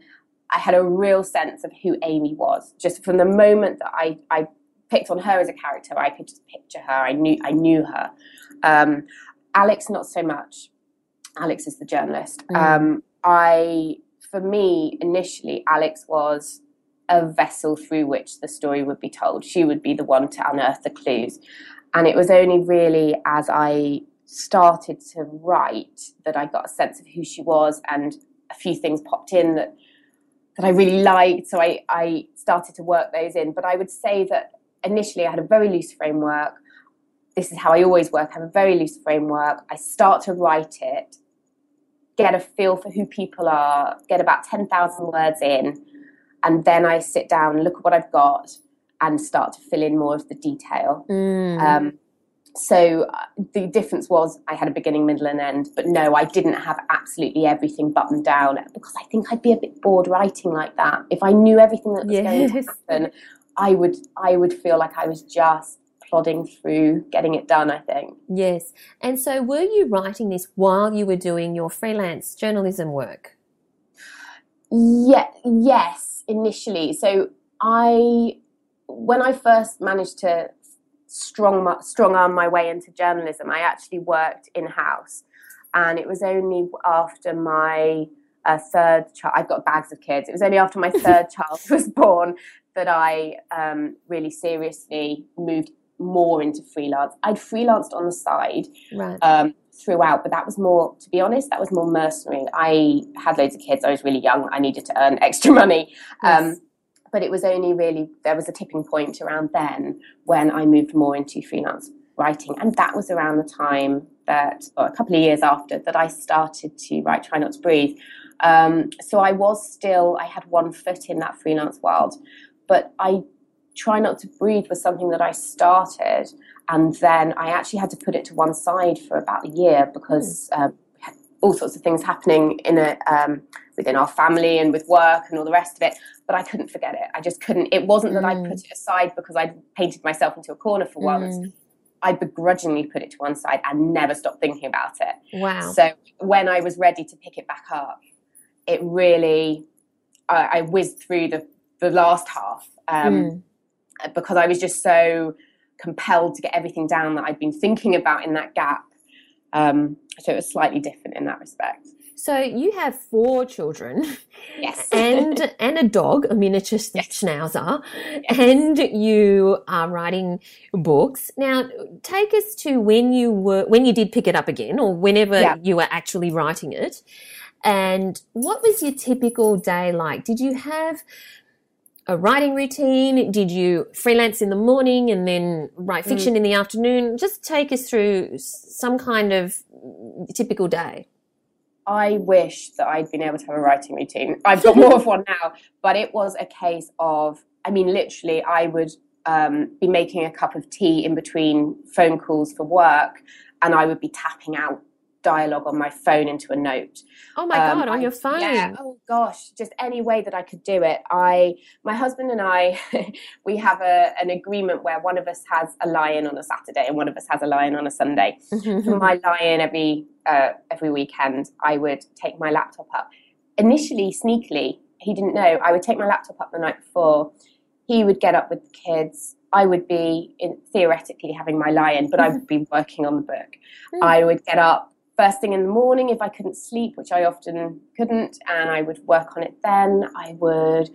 I had a real sense of who Amy was. Just from the moment that I, I picked on her as a character, I could just picture her. I knew I knew her. Um, Alex, not so much. Alex is the journalist. Mm. Um, I, for me, initially, Alex was a vessel through which the story would be told. She would be the one to unearth the clues. And it was only really as I started to write that I got a sense of who she was and a few things popped in that that I really liked. So I, I started to work those in. But I would say that initially I had a very loose framework. This is how I always work. I have a very loose framework. I start to write it, get a feel for who people are, get about 10,000 words in, and then I sit down, look at what I've got, and start to fill in more of the detail. Mm. Um, so uh, the difference was I had a beginning, middle, and end, but no, I didn't have absolutely everything buttoned down because I think I'd be a bit bored writing like that. If I knew everything that was yes. going to happen, I would I would feel like I was just plodding through getting it done. I think. Yes, and so were you writing this while you were doing your freelance journalism work? Yeah. Yes, initially. So I when I first managed to strong strong arm my way into journalism, I actually worked in house, and it was only after my uh, third child. I've got bags of kids. It was only after my third child was born that I um, really seriously moved more into freelance. I'd freelanced on the side right. um, throughout, but that was more, to be honest, that was more mercenary. I had loads of kids. I was really young. I needed to earn extra money. Yes. Um, but it was only really there was a tipping point around then when I moved more into freelance writing, and that was around the time that, or a couple of years after, that I started to write Try Not to Breathe. Um, so I was still, I had one foot in that freelance world, but I Try Not to Breathe was something that I started, and then I actually had to put it to one side for about a year because. Uh, all sorts of things happening in a um, within our family and with work and all the rest of it but I couldn't forget it. I just couldn't. It wasn't that mm. I put it aside because I'd painted myself into a corner for once. Mm. I begrudgingly put it to one side and never stopped thinking about it. Wow. So when I was ready to pick it back up, it really, I, I whizzed through the, the last half um, mm. Because I was just so compelled to get everything down that I'd been thinking about in that gap. Um, so it was slightly different in that respect. So you have four children. Yes. and and a dog, a miniature yes. schnauzer, yes. and you are writing books. Now, take us to when you were when you did pick it up again or whenever yeah. you were actually writing it. And what was your typical day like? Did you have a writing routine? Did you freelance in the morning and then write mm. fiction mm. in the afternoon? Just take us through some kind of typical day. I wish that I'd been able to have a writing routine. I've got more of one now, but it was a case of, I mean, literally, I would um, be making a cup of tea in between phone calls for work, and I would be tapping out dialogue on my phone into a note. Oh my um, god, on I, your phone. Yeah. Oh gosh, just any way that I could do it. I my husband and I we have a, an agreement where one of us has a lie-in on a Saturday and one of us has a lie-in on a Sunday. For my lie-in every uh, every weekend, I would take my laptop up. Initially, sneakily, he didn't know. I would take my laptop up the night before. He would get up with the kids. I would be in, theoretically having my lie-in, but I would be working on the book. Mm. I would get up first thing in the morning if I couldn't sleep, which I often couldn't, and I would work on it then. I would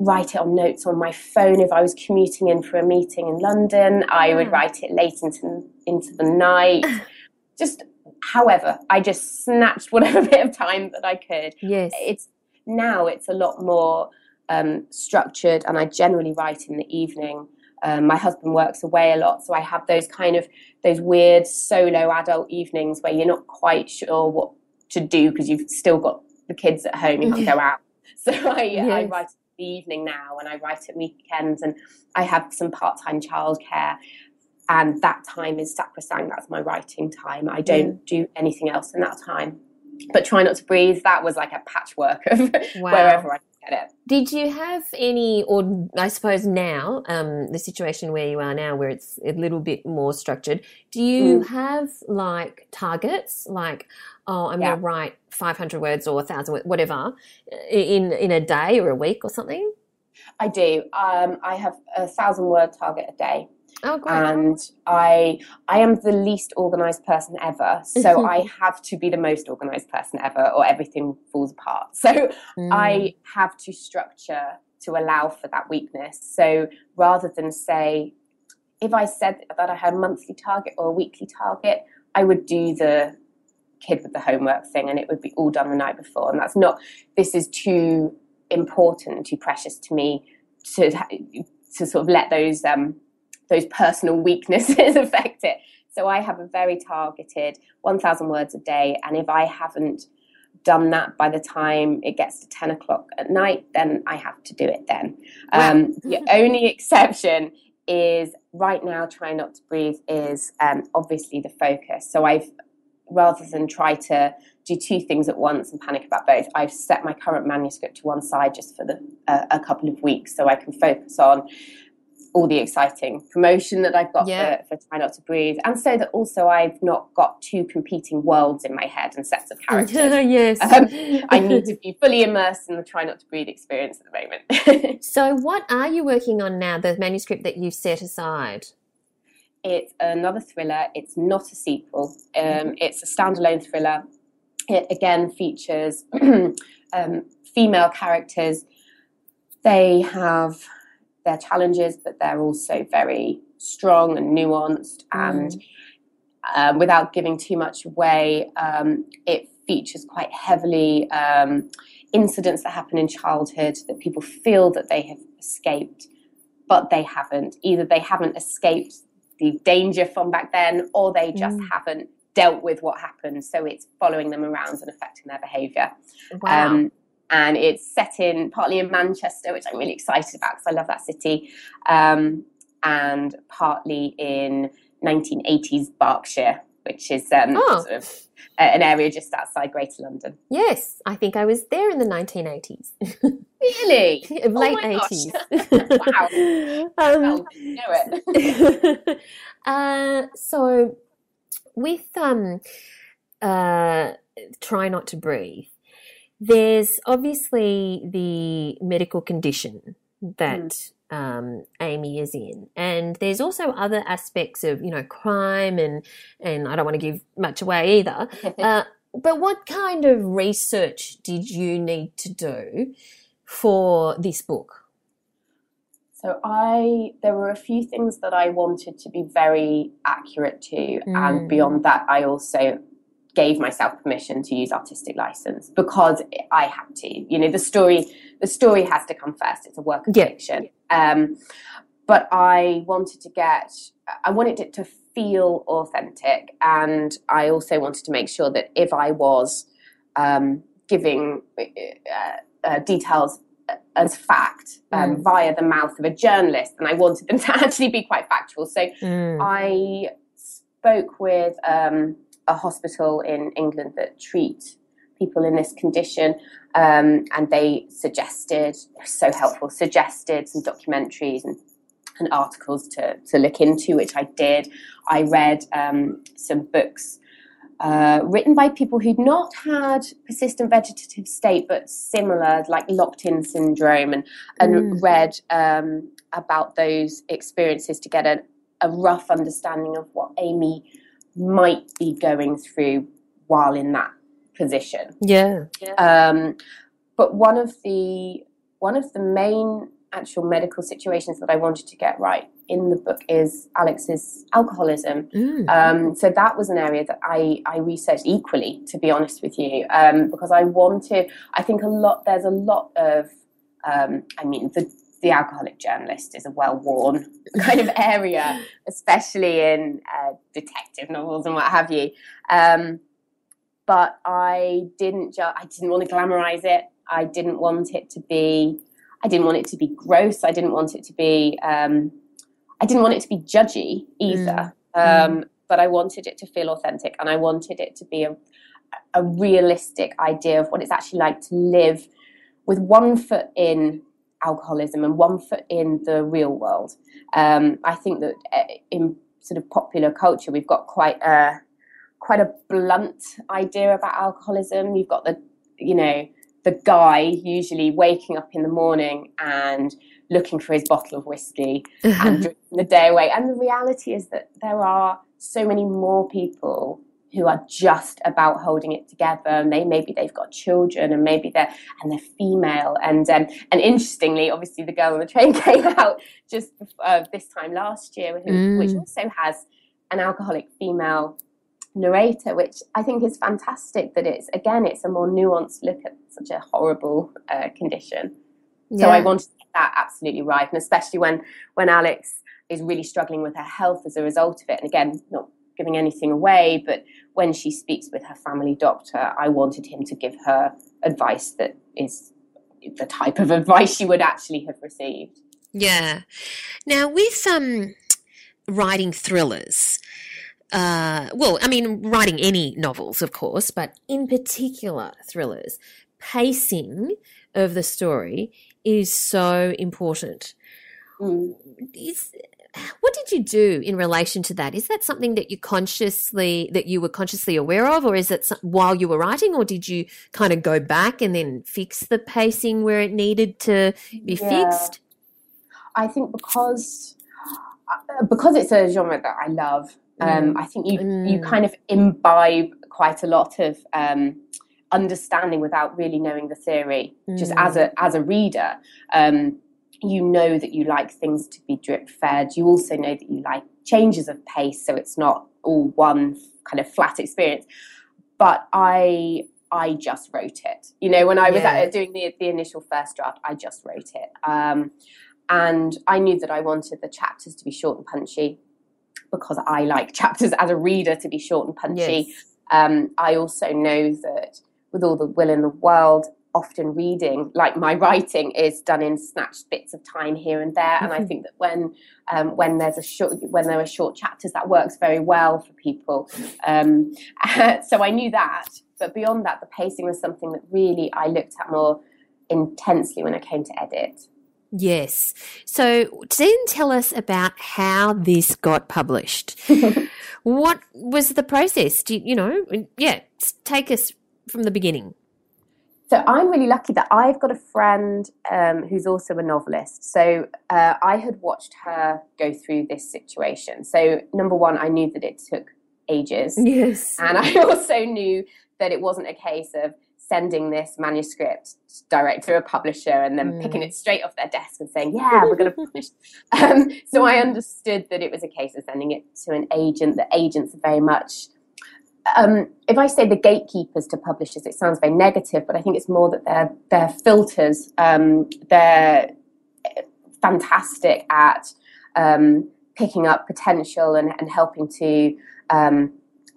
write it on notes on my phone if I was commuting in for a meeting in London. I would write it late into into the night. just however, I just snatched whatever bit of time that I could. Yes. It's now it's a lot more um, structured and I generally write in the evening. Um, my husband works away a lot, so I have those kind of those weird solo adult evenings where you're not quite sure what to do because you've still got the kids at home, you can't go out. So I, yes. I write the evening now and I write at weekends and I have some part time childcare and that time is sacrosanct. That's my writing time. I don't do anything else in that time. But try not to breathe. That was like a patchwork of wow. wherever I get it. Did you have any, or I suppose now, um, the situation where you are now, where it's a little bit more structured, do you mm. have like targets, like, oh, I'm yeah. going to write 500 words or 1,000 words, whatever, in in a day or a week or something? I do. Um, I have a thousand word target a day. Oh, great. And I I am the least organized person ever. So I have to be the most organized person ever or everything falls apart. So mm. I have to structure to allow for that weakness. So rather than say if I said that I had a monthly target or a weekly target, I would do the kid with the homework thing and it would be all done the night before. And that's not, this is too important and too precious to me to, to sort of let those um, those personal weaknesses affect it. So I have a very targeted 1,000 words a day, and if I haven't done that by the time it gets to 10 o'clock at night, then I have to do it then. Um, the only exception is right now, try not to breathe is um, obviously the focus. So I've rather than try to do two things at once and panic about both, I've set my current manuscript to one side just for the uh, a couple of weeks so I can focus on all the exciting promotion that I've got yeah. for, for Try Not to Breathe. And so that also I've not got two competing worlds in my head and sets of characters. yes. Um, I need to be fully immersed in the Try Not to Breathe experience at the moment. so, what are you working on now, the manuscript that you've set aside? It's another thriller. It's not a sequel. Um, mm-hmm. it's a standalone thriller. It again features um, female characters. They have their challenges, but they're also very strong and nuanced. Mm. And um, without giving too much away, um, it features quite heavily um, incidents that happen in childhood that people feel that they have escaped, but they haven't. Either they haven't escaped the danger from back then, or they just mm. haven't dealt with what happened. So it's following them around and affecting their behaviour. Wow. And it's set in partly in Manchester, which I'm really excited about because I love that city, um, and partly in 1980s Berkshire, which is um, oh. sort of an area just outside Greater London. Yes, I think I was there in the 1980s. really? Late oh 80s. wow. Um, know it. uh, so, with um, uh, Try Not to Breathe, there's obviously the medical condition that mm. um, Amy is in, and there's also other aspects of you know crime and and I don't want to give much away either. uh, but what kind of research did you need to do for this book? So I there were a few things that I wanted to be very accurate to, mm. and beyond that, I also gave myself permission to use artistic license because I had to. You know, the story the story has to come first. It's a work of yeah. fiction. Um, but I wanted to get I wanted it to feel authentic, and I also wanted to make sure that if I was um, giving uh, uh, details as fact um, mm. via the mouth of a journalist, and I wanted them to actually be quite factual. So mm. I spoke with um, a hospital in England that treat people in this condition, um, and they suggested so helpful suggested some documentaries and, and articles to to look into, which I did. I read um, some books. Uh, written by people who'd not had persistent vegetative state, but similar, like locked-in syndrome, and and mm. read um, about those experiences to get a, a rough understanding of what Amy might be going through while in that position. Yeah. Um, but one of the one of the main actual medical situations that I wanted to get right in the book is Alex's alcoholism. Mm. Um, so that was an area that I, I researched equally, to be honest with you, um, because I wanted. I think a lot. There's a lot of. Um, I mean, the the alcoholic journalist is a well-worn kind of area, especially in uh, detective novels and what have you. Um, but I didn't. Ju- I didn't want to glamorize it. I didn't want it to be. I didn't want it to be gross. I didn't want it to be. Um, I didn't want it to be judgy either. Mm. Um, But I wanted it to feel authentic, and I wanted it to be a, a realistic idea of what it's actually like to live with one foot in alcoholism and one foot in the real world. Um, I think that uh, in sort of popular culture, we've got quite a quite a blunt idea about alcoholism. You've got the you know the guy usually waking up in the morning and looking for his bottle of whiskey and drinking the day away. And the reality is that there are so many more people who are just about holding it together and they maybe they've got children and maybe they're and they're female and um, and interestingly obviously the girl on the train came out just uh, this time last year who, Mm. which also has an alcoholic female narrator which i think is fantastic that it's again it's a more nuanced look at such a horrible uh, condition so I wanted to get that absolutely right, and especially when when Alex is really struggling with her health as a result of it. And again, not giving anything away, but when she speaks with her family doctor, I wanted him to give her advice that is the type of advice she would actually have received. Yeah. Now, with um, writing thrillers, uh, well, I mean, writing any novels, of course, but in particular thrillers, pacing of the story is so important. Mm. Is what did you do in relation to that? Is that something that you consciously that you were consciously aware of, or is it some, while you were writing, or did you kind of go back and then fix the pacing where it needed to be Yeah. fixed? I think because uh, because it's a genre that I love, um, I think you you Mm. kind of imbibe quite a lot of um, understanding without really knowing the theory. Just Mm. as a as a reader, um, you know that you like things to be drip fed. You also know that you like changes of pace, so it's not all one kind of flat experience. But I I just wrote it. You know, when I was Yeah. at, doing the the initial first draft, I just wrote it. Um, and I knew that I wanted the chapters to be short and punchy because I like chapters as a reader to be short and punchy. Yes. Um, I also know that with all the will in the world, often reading, like my writing, is done in snatched bits of time here and there. And I Mhm. think that when um, when there's a short when there are short chapters, that works very well for people. Um, so I knew that, but beyond that, the pacing was something that really I looked at more intensely when I came to edit. Yes. So then tell us about how this got published. what was the process? Do you, you know, yeah, take us from the beginning. So I'm really lucky that I've got a friend um, who's also a novelist. So uh, I had watched her go through this situation. So number one, I knew that it took ages, Yes. and I also knew that it wasn't a case of sending this manuscript direct to a publisher and then Mm. picking it straight off their desk and saying, "Yeah, we're going to publish." Um, so I understood that it was a case of sending it to an agent. The agents are very much um, if I say the gatekeepers to publishers, it sounds very negative, but I think it's more that they're they're filters. Um, they're fantastic at um, picking up potential and, and helping to um,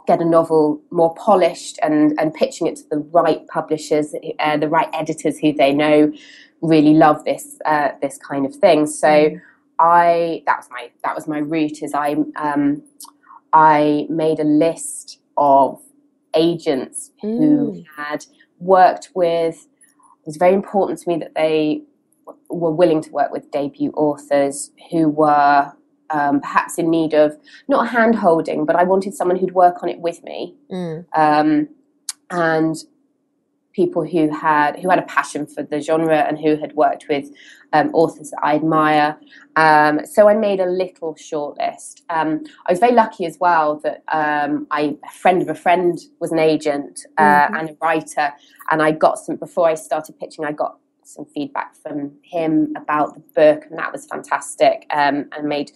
get a novel more polished and and pitching it to the right publishers, uh, the right editors who they know really love this uh, this kind of thing. So. I that was my that was my route. Is I um, I made a list of agents who Mm. had worked with. It was very important to me that they were willing to work with debut authors who were um, perhaps in need of not hand holding, but I wanted someone who'd work on it with me Mm. um, and people who had who had a passion for the genre and who had worked with um, authors that I admire. Um, so I made a little short list. Um, I was very lucky as well that um, I a friend of a friend was an agent uh, Mhm. and a writer, and I got some before I started pitching. I got some feedback from him about the book, and that was fantastic. Um, and made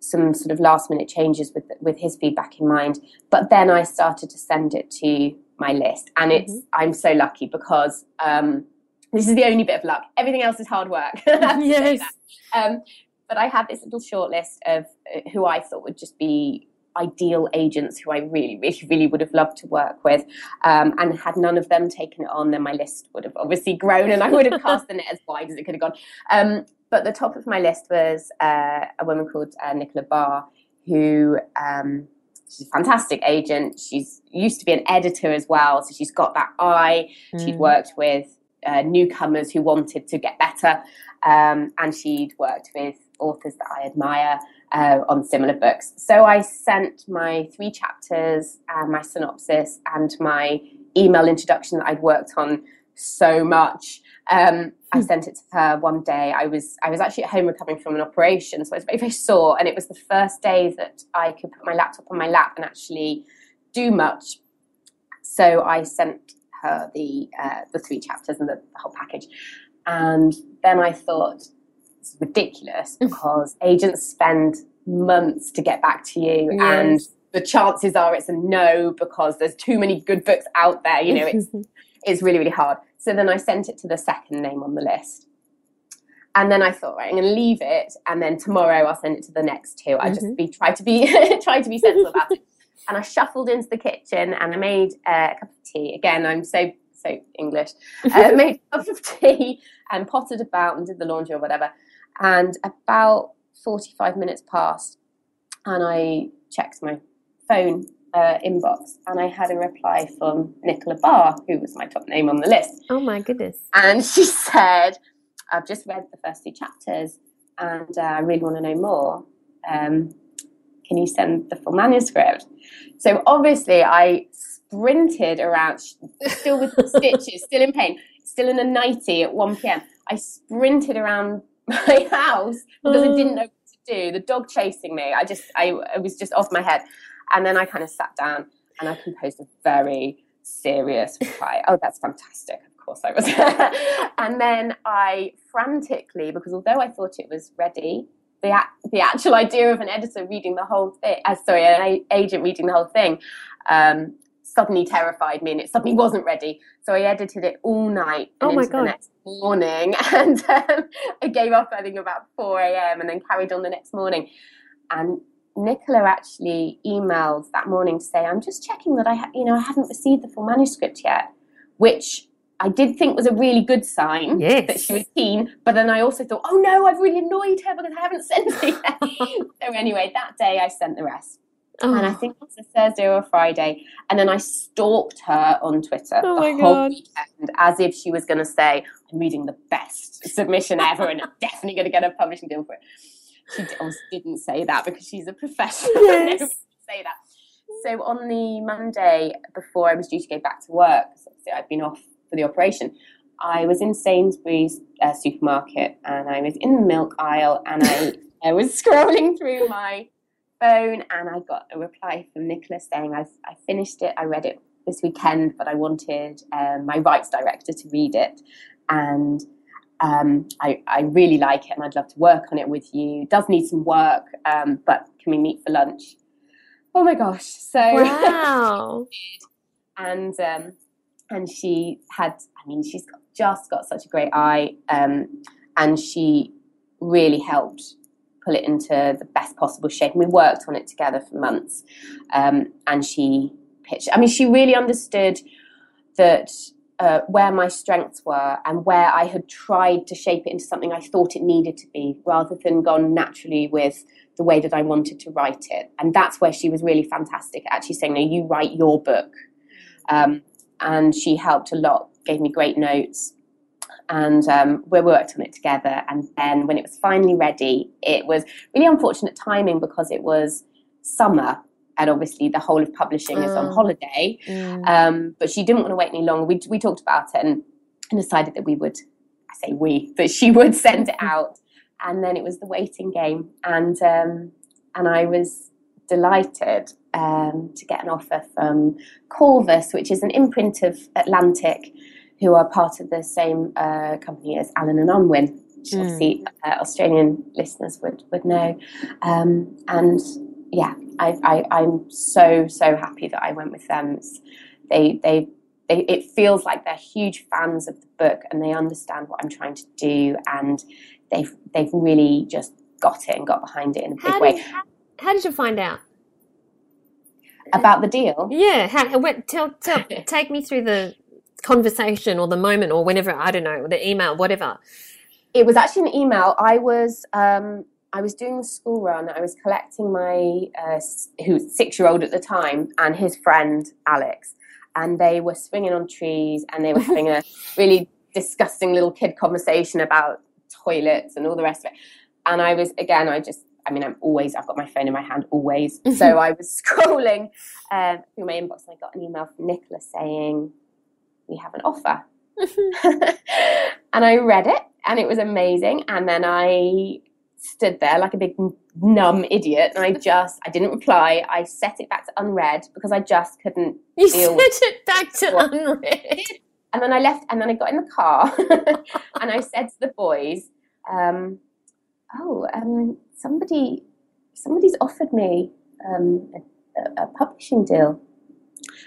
some sort of last minute changes with with his feedback in mind. But then I started to send it to my list, and it's I'm so lucky because um, this is the only bit of luck. Everything else is hard work. I have to say Yes. Um, but I had this little short list of uh, who I thought would just be ideal agents who I really, really, really would have loved to work with. Um, and had none of them taken it on, then my list would have obviously grown and I would have cast the net as wide as it could have gone. Um, but the top of my list was uh, a woman called uh, Nicola Barr, who um, she's a fantastic agent. She's used to be an editor as well, so she's got that eye. Mm. She'd worked with uh, newcomers who wanted to get better, um, and she'd worked with authors that I admire uh, on similar books. So I sent my three chapters, and my synopsis, and my email introduction that I'd worked on so much. Um, I hmm. sent it to her one day. I was I was actually at home recovering from an operation, so I was very very sore, and it was the first day that I could put my laptop on my lap and actually do much. So I sent her the uh, the three chapters and the, the whole package, and then I thought it's ridiculous because agents spend months to get back to you yes. and the chances are it's a no because there's too many good books out there you know it's it's really really hard so then i sent it to the second name on the list. And then i thought right i'm going to leave it and then tomorrow i'll send it to the next two. I mm-hmm. just be try to be try to be sensible about it. And i shuffled into the kitchen and i made uh, a cup of tea. Again i'm so so english. Uh, made a cup of tea and potted about and did the laundry or whatever. And about 45 minutes passed, and I checked my phone uh, inbox, and I had a reply from Nicola Barr, who was my top name on the list. Oh my goodness. And she said, I've just read the first two chapters, and uh, I really want to know more. Um, can you send the full manuscript? So obviously, I sprinted around, still with stitches, still in pain, still in a nightie at 1 p.m. I sprinted around my house because I didn't know what to do. The dog chasing me, I just, I, I was just off my head. And then I kind of sat down and I composed a very serious reply. oh, that's fantastic. Of course I was. and then I frantically, because although I thought it was ready, the, the actual idea of an editor reading the whole thing, uh, sorry, an agent reading the whole thing, um, suddenly terrified me and it suddenly wasn't ready. So I edited it all night and oh my into God. the next morning. And um, I gave up, I think, about 4 a.m. and then carried on the next morning. And Nicola actually emailed that morning to say, I'm just checking that I, ha- you know, I haven't received the full manuscript yet, which I did think was a really good sign yes. that she was keen. But then I also thought, oh no, I've really annoyed her because I haven't sent it yet. so anyway, that day I sent the rest. Oh. And I think it was a Thursday or a Friday. And then I stalked her on Twitter oh the whole God. weekend as if she was going to say, I'm reading the best submission ever and I'm definitely going to get a publishing deal for it. She didn't say that because she's a professional. Yes. say that. So on the Monday before I was due to go back to work, obviously I'd been off for the operation, I was in Sainsbury's uh, supermarket and I was in the milk aisle and I, I was scrolling through my phone and I got a reply from Nicola saying, I've, I finished it, I read it this weekend, but I wanted um, my rights director to read it. And um, I, I, really like it and I'd love to work on it with you. It does need some work, um, but can we meet for lunch? Oh my gosh. So, wow. and, um, and she had, I mean, she's got, just got such a great eye. Um, and she really helped pull it into the best possible shape. And we worked on it together for months. Um, and she pitched, I mean, she really understood that uh, where my strengths were and where I had tried to shape it into something I thought it needed to be, rather than gone naturally with the way that I wanted to write it. And that's where she was really fantastic, actually saying, No, you write your book. Um, and she helped a lot, gave me great notes and um, we worked on it together. And then when it was finally ready, it was really unfortunate timing because it was summer. And obviously, the whole of publishing is on mm. holiday. Mm. Um, but she didn't want to wait any longer. We, we talked about it and, and decided that we would, I say we, that she would send it out. And then it was the waiting game. And, um, and I was delighted um, to get an offer from Corvus, which is an imprint of Atlantic who are part of the same uh, company as Allen and Unwin, which mm. obviously uh, Australian listeners would would know. Um, and yeah, I, I, am so so happy that I went with them. It's, they they. They, it feels like they're huge fans of the book and they understand what I'm trying to do and they've they've really just got it and got behind it in a big how way. Did, how, how did you find out? about the deal. Yeah, how, what, tell, tell, take me through the conversation or the moment or whenever I don't know the email, whatever. It was actually an email. I was um, I was doing the school run. I was collecting my uh, who six year old at the time and his friend Alex, and they were swinging on trees and they were having a really disgusting little kid conversation about toilets and all the rest of it. And I was again, I just I mean, I'm always, I've got my phone in my hand always. so I was scrolling uh, through my inbox and I got an email from Nicola saying, We have an offer. and I read it and it was amazing. And then I stood there like a big numb idiot and I just, I didn't reply. I set it back to unread because I just couldn't You set it back to unread. And then I left and then I got in the car and I said to the boys, um, oh, um, somebody, somebody's offered me um, a, a, publishing deal,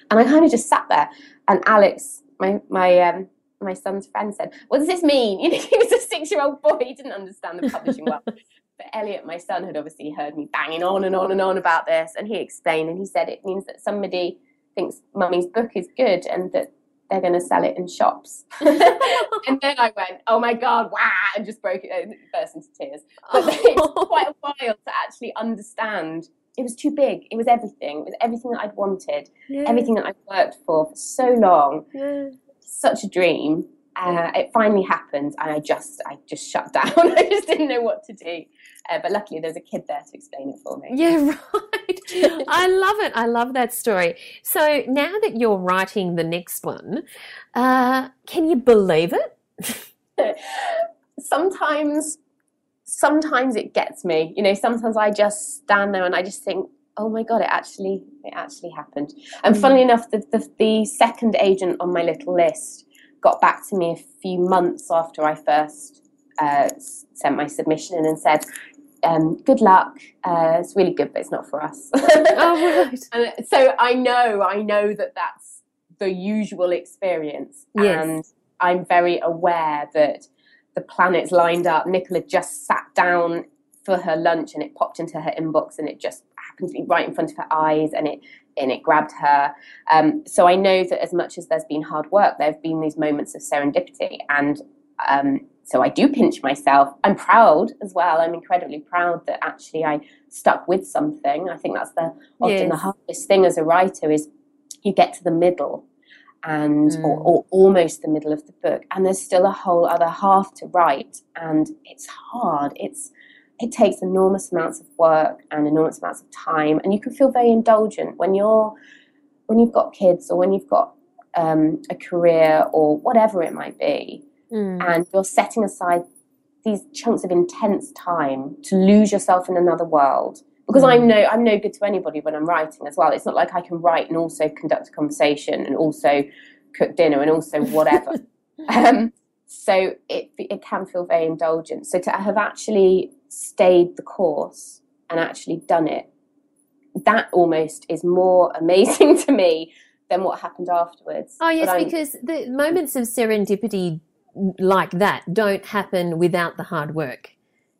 and I kind of just sat there. And Alex, my my um, my son's friend, said, "What does this mean?" You know, he was a six-year-old boy; he didn't understand the publishing world. But Elliot, my son, had obviously heard me banging on and on and on about this, and he explained, and he said it means that somebody thinks mummy's book is good and that they're going to sell it in shops. and then I went, oh my God, wow, and just broke it, uh, burst into tears. But it took quite a while to actually understand. It was too big. It was everything. It was everything that I'd wanted, yeah. everything that I'd worked for for so long. Yeah. Such a dream. Uh, it finally happened, and I just, I just shut down. I just didn't know what to do. Uh, but luckily, there's a kid there to explain it for me. Yeah, right. I love it. I love that story. So now that you're writing the next one, uh, can you believe it? sometimes, sometimes it gets me. You know, sometimes I just stand there and I just think, oh my god, it actually, it actually happened. And mm. funnily enough, the, the the second agent on my little list got back to me a few months after I first uh, sent my submission in and said, um, good luck. Uh, it's really good, but it's not for us. oh, right. And so I know, I know that that's the usual experience. Yes. And I'm very aware that the planets lined up. Nicola just sat down for her lunch and it popped into her inbox and it just happened to be right in front of her eyes and it and it grabbed her. Um, so I know that as much as there's been hard work, there have been these moments of serendipity and um, so I do pinch myself. I'm proud as well. I'm incredibly proud that actually I stuck with something. I think that's the often yes. the hardest thing as a writer is you get to the middle and mm. or, or, almost the middle of the book and there's still a whole other half to write and it's hard it's it takes enormous amounts of work and enormous amounts of time and you can feel very indulgent when you're when you've got kids or when you've got um, a career or whatever it might be mm. and you're setting aside these chunks of intense time to lose yourself in another world because mm. I'm no I'm no good to anybody when I'm writing as well. It's not like I can write and also conduct a conversation and also cook dinner and also whatever. um, so it it can feel very indulgent. So to have actually stayed the course and actually done it, that almost is more amazing to me than what happened afterwards. Oh yes, because the moments of serendipity like that don't happen without the hard work.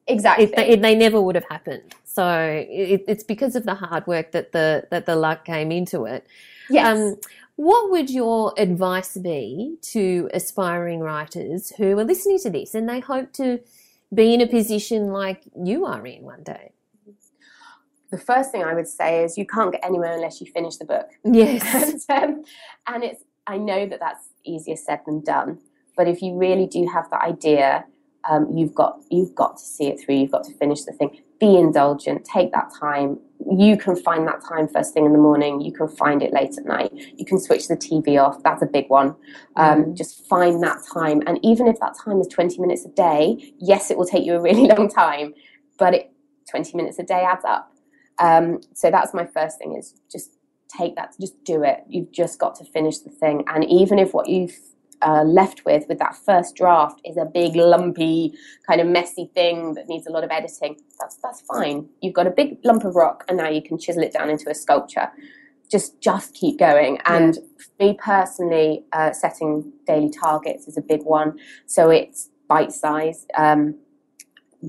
Exactly. It, it, they never would have happened. So it, it's because of the hard work that the that the luck came into it. Yes. Um, what would your advice be to aspiring writers who are listening to this and they hope to be in a position like you are in one day? The first thing I would say is you can't get anywhere unless you finish the book. Yes. and, um, and it's I know that that's easier said than done. But if you really do have that idea, um, you've got you've got to see it through. You've got to finish the thing. Be indulgent. Take that time. You can find that time first thing in the morning. You can find it late at night. You can switch the TV off. That's a big one. Um, mm. Just find that time. And even if that time is 20 minutes a day, yes, it will take you a really long time, but it, 20 minutes a day adds up. Um, so that's my first thing is just take that, just do it. You've just got to finish the thing. And even if what you've uh, left with with that first draft is a big lumpy kind of messy thing that needs a lot of editing that's that's fine you've got a big lump of rock and now you can chisel it down into a sculpture just just keep going and yeah. me personally uh, setting daily targets is a big one so it's bite size um,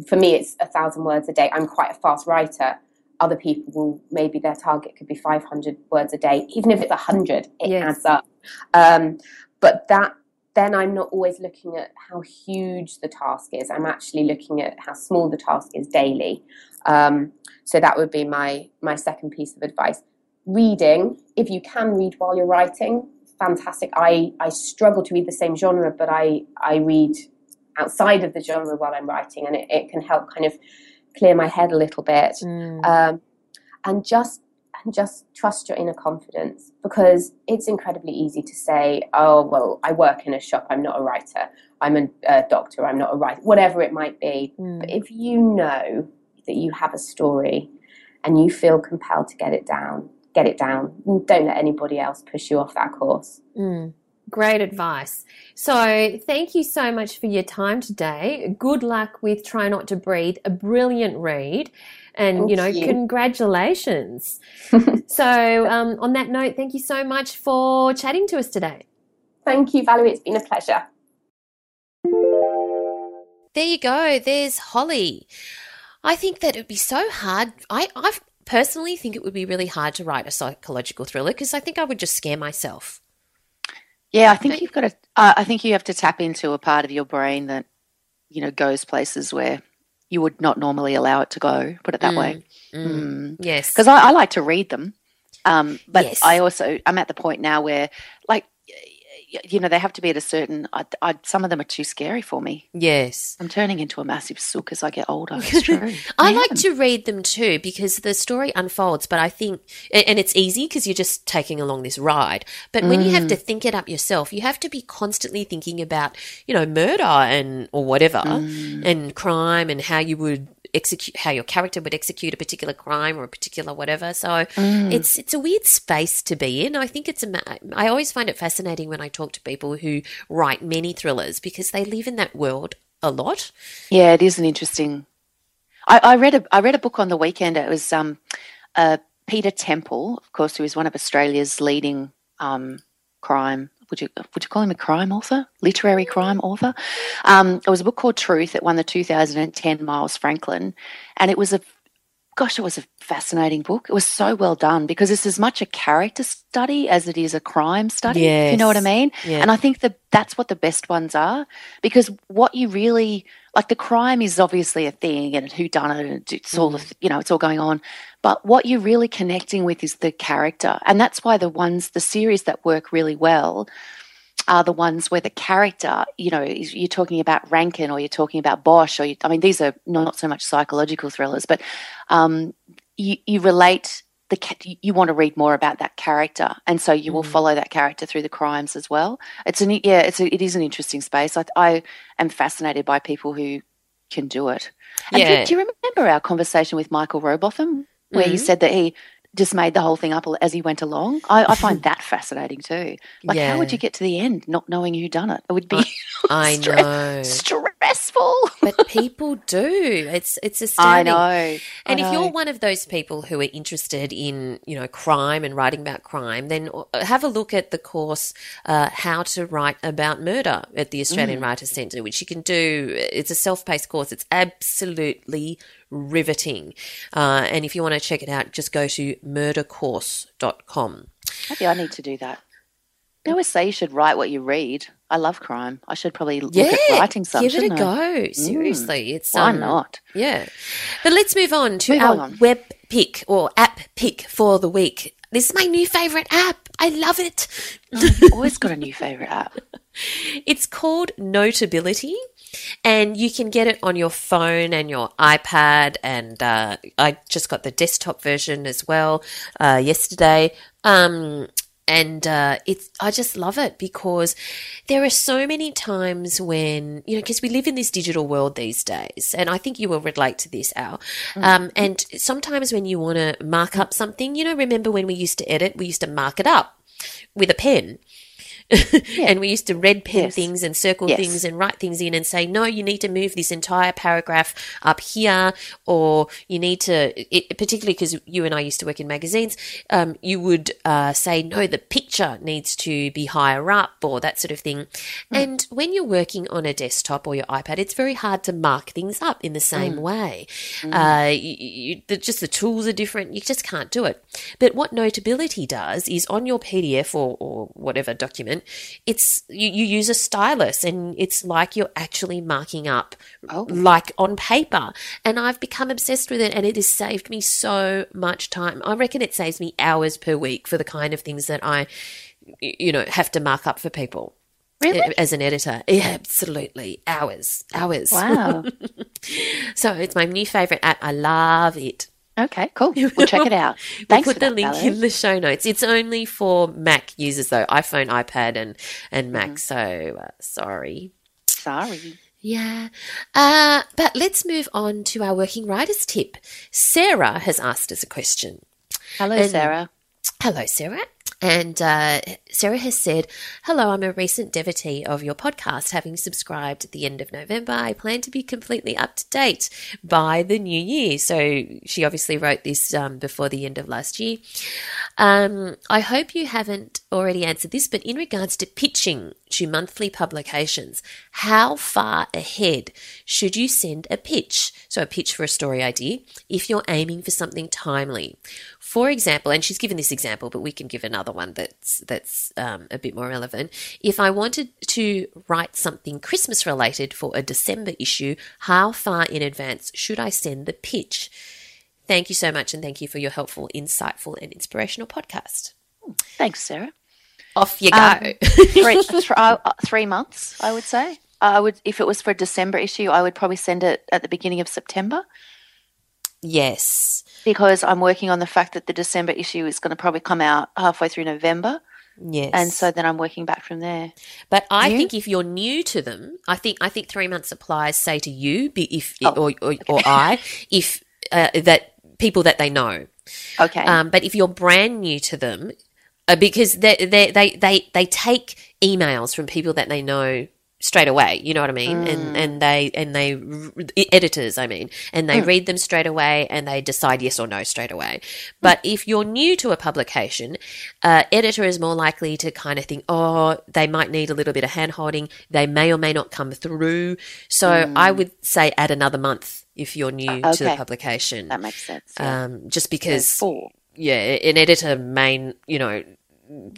for me it's a thousand words a day i'm quite a fast writer other people will maybe their target could be 500 words a day. Even if it's 100, it Yes. adds up. Um, but that then I'm not always looking at how huge the task is. I'm actually looking at how small the task is daily. Um, so that would be my my second piece of advice. Reading, if you can read while you're writing, fantastic. I I struggle to read the same genre, but I I read outside of the genre while I'm writing, and it, it can help kind of clear my head a little bit. Mm. Um, and just and just trust your inner confidence because it's incredibly easy to say, "Oh, well, I work in a shop. I'm not a writer. I'm a, a doctor. I'm not a writer. Whatever it might be." Mm. But if you know that you have a story and you feel compelled to get it down, get it down. Don't let anybody else push you off that course. Mm. Great advice. So, thank you so much for your time today. Good luck with Try Not to Breathe, a brilliant read. And, Thank you know, you. congratulations. so, um, on that note, thank you so much for chatting to us today. Thank you, Valerie. It's been a pleasure. There you go. There's Holly. I think that it would be so hard. I, I personally think it would be really hard to write a psychological thriller because I think I would just scare myself. Yeah, I think you've got to. Uh, I think you have to tap into a part of your brain that you know goes places where you would not normally allow it to go. Put it that way. Mm. Yes. Because I, I like to read them, um, but Yes. I also I'm at the point now where like you know they have to be at a certain. I, I, some of them are too scary for me. Yes. I'm turning into a massive sook as I get older. It's true. I like am. to read them too because the story unfolds, but I think, and it's easy because you're just taking along this ride. But when you have to mm. think it up yourself, you have to be constantly thinking about, you know, murder and or whatever, mm. and crime and how you would execute, how your character would execute a particular crime or a particular whatever. So it's it's a weird space to be in. I think it's a I always find it fascinating when I talk to people who write many thrillers because they live in that world a lot. Yeah, it is an interesting. I, I read a I read a book on the weekend. It was um, uh, Peter Temple, of course, who is one of Australia's leading um, crime. Would you would you call him a crime author, literary crime author? Um, it was a book called Truth. It won the 2010 Miles Franklin, and it was a gosh, it was a fascinating book. It was so well done because it's as much a character study as it is a crime study. if You know what I mean? Yeah. And I think that that's what the best ones are because what you really like the crime is obviously a thing and who done it and it's all Mm. you know it's all going on but what you're really connecting with is the character and that's why the ones the series that work really well are the ones where the character, you know, you're talking about Rankin or you're talking about Bosch, or you, I mean, these are not so much psychological thrillers, but um, you, you relate the you- want to read more about that character, and so you will mm. follow that character through the crimes as well. It's an yeah, it's a, it is an interesting space. I, I am fascinated by people who can do it. And do- Yeah. do, you remember our conversation with Michael Robotham, where he mm. said that he just made the whole thing up as he went along? I, I find that fascinating too. Like, how would you get to the end not knowing who done it? It would be I stre- know. Stressful. but people do. It's it's astounding. I know. I And if know. you're one of those people who are interested in, you know, crime and writing about crime, then uh, have a look at the course uh, "How to Write About Murder" at the Australian Mm. Writers Centre, which you can do. It's a self-paced course. It's absolutely riveting. Uh, and if you want to check it out, just go to murdercourse.com. Maybe I need to do that. They always say you should write what you read. I love crime. I should probably look Yeah, at writing some. give it a go. Seriously, it's Why um, not? Yeah. But let's move on to Move our on. web pick or app pick for the week. This is my new favorite app. I love it. You've always got a new favorite app. It's called Notability, and you can get it on your phone and your iPad. And uh, I just got the desktop version as well uh, yesterday. Um, and uh, it's I just love it because there are so many times when you know because we live in this digital world these days, and I think you will relate to this, Al. Um, and sometimes when you want to mark up something, you know, remember when we used to edit, we used to mark it up with a pen and we used to red pen Yes. things and circle Yes. things and write things in and say, no, you need to move this entire paragraph up here, or you need to, it, particularly because you and I used to work in magazines, um, you would uh, say, no, the picture needs to be higher up, or that sort of thing. And when you're working on a desktop or your iPad, it's very hard to mark things up in the same way. Uh, you, you, the, just the tools are different. You just can't do it. But what Notability does is on your PDF or, or whatever document, it's you, you use a stylus and it's like you're actually marking up Oh. like on paper. And I've become obsessed with it and it has saved me so much time. I reckon it saves me hours per week for the kind of things that I you know, have to mark up for people. Really? As an editor, yeah, absolutely, hours, hours. Wow. So it's my new favorite app. I love it. Okay, cool. We'll check it out. We'll put for the that, link Valerie. in the show notes. It's only for Mac users though, iPhone, iPad, and and Mac. Mm-hmm. So uh, sorry. Sorry. Yeah. Uh, but let's move on to our working writers tip. Sarah has asked us a question. Hello, And- Sarah. Hello, Sarah. And uh, Sarah has said, Hello, I'm a recent devotee of your podcast. Having subscribed at the end of November, I plan to be completely up to date by the new year. So she obviously wrote this um, before the end of last year. Um, I hope you haven't already answered this, but in regards to pitching to monthly publications, how far ahead should you send a pitch? So, a pitch for a story idea if you're aiming for something timely. For example, and she's given this example, but we can give another one that's that's um, a bit more relevant. If I wanted to write something Christmas related for a December issue, how far in advance should I send the pitch? Thank you so much, and thank you for your helpful, insightful, and inspirational podcast. Thanks, Sarah. Off you go. Um, three, th- uh, three months, I would say. I would, if it was for a December issue, I would probably send it at the beginning of September yes. because I'm working on the fact that the December issue is going to probably come out halfway through November, Yes. and so then I'm working back from there. But I You? think if you're new to them, I think I think three months applies. Say to you, if Oh, or or, or I, if uh, that people that they know. Okay. Um, but if you're brand new to them, uh, because they they they they they take emails from people that they know straight away. You know what I mean? Mm. And and they and they editors, I mean, and Mm. they read them straight away and they decide yes or no straight away. But if you're new to a publication, uh, editor is more likely to kind of think, oh, they might need a little bit of hand holding. They may or may not come through. So I would say add another month if you're new to the Mm. publication. that makes sense. Yeah. Um, just So because four. yeah, an editor main, you know,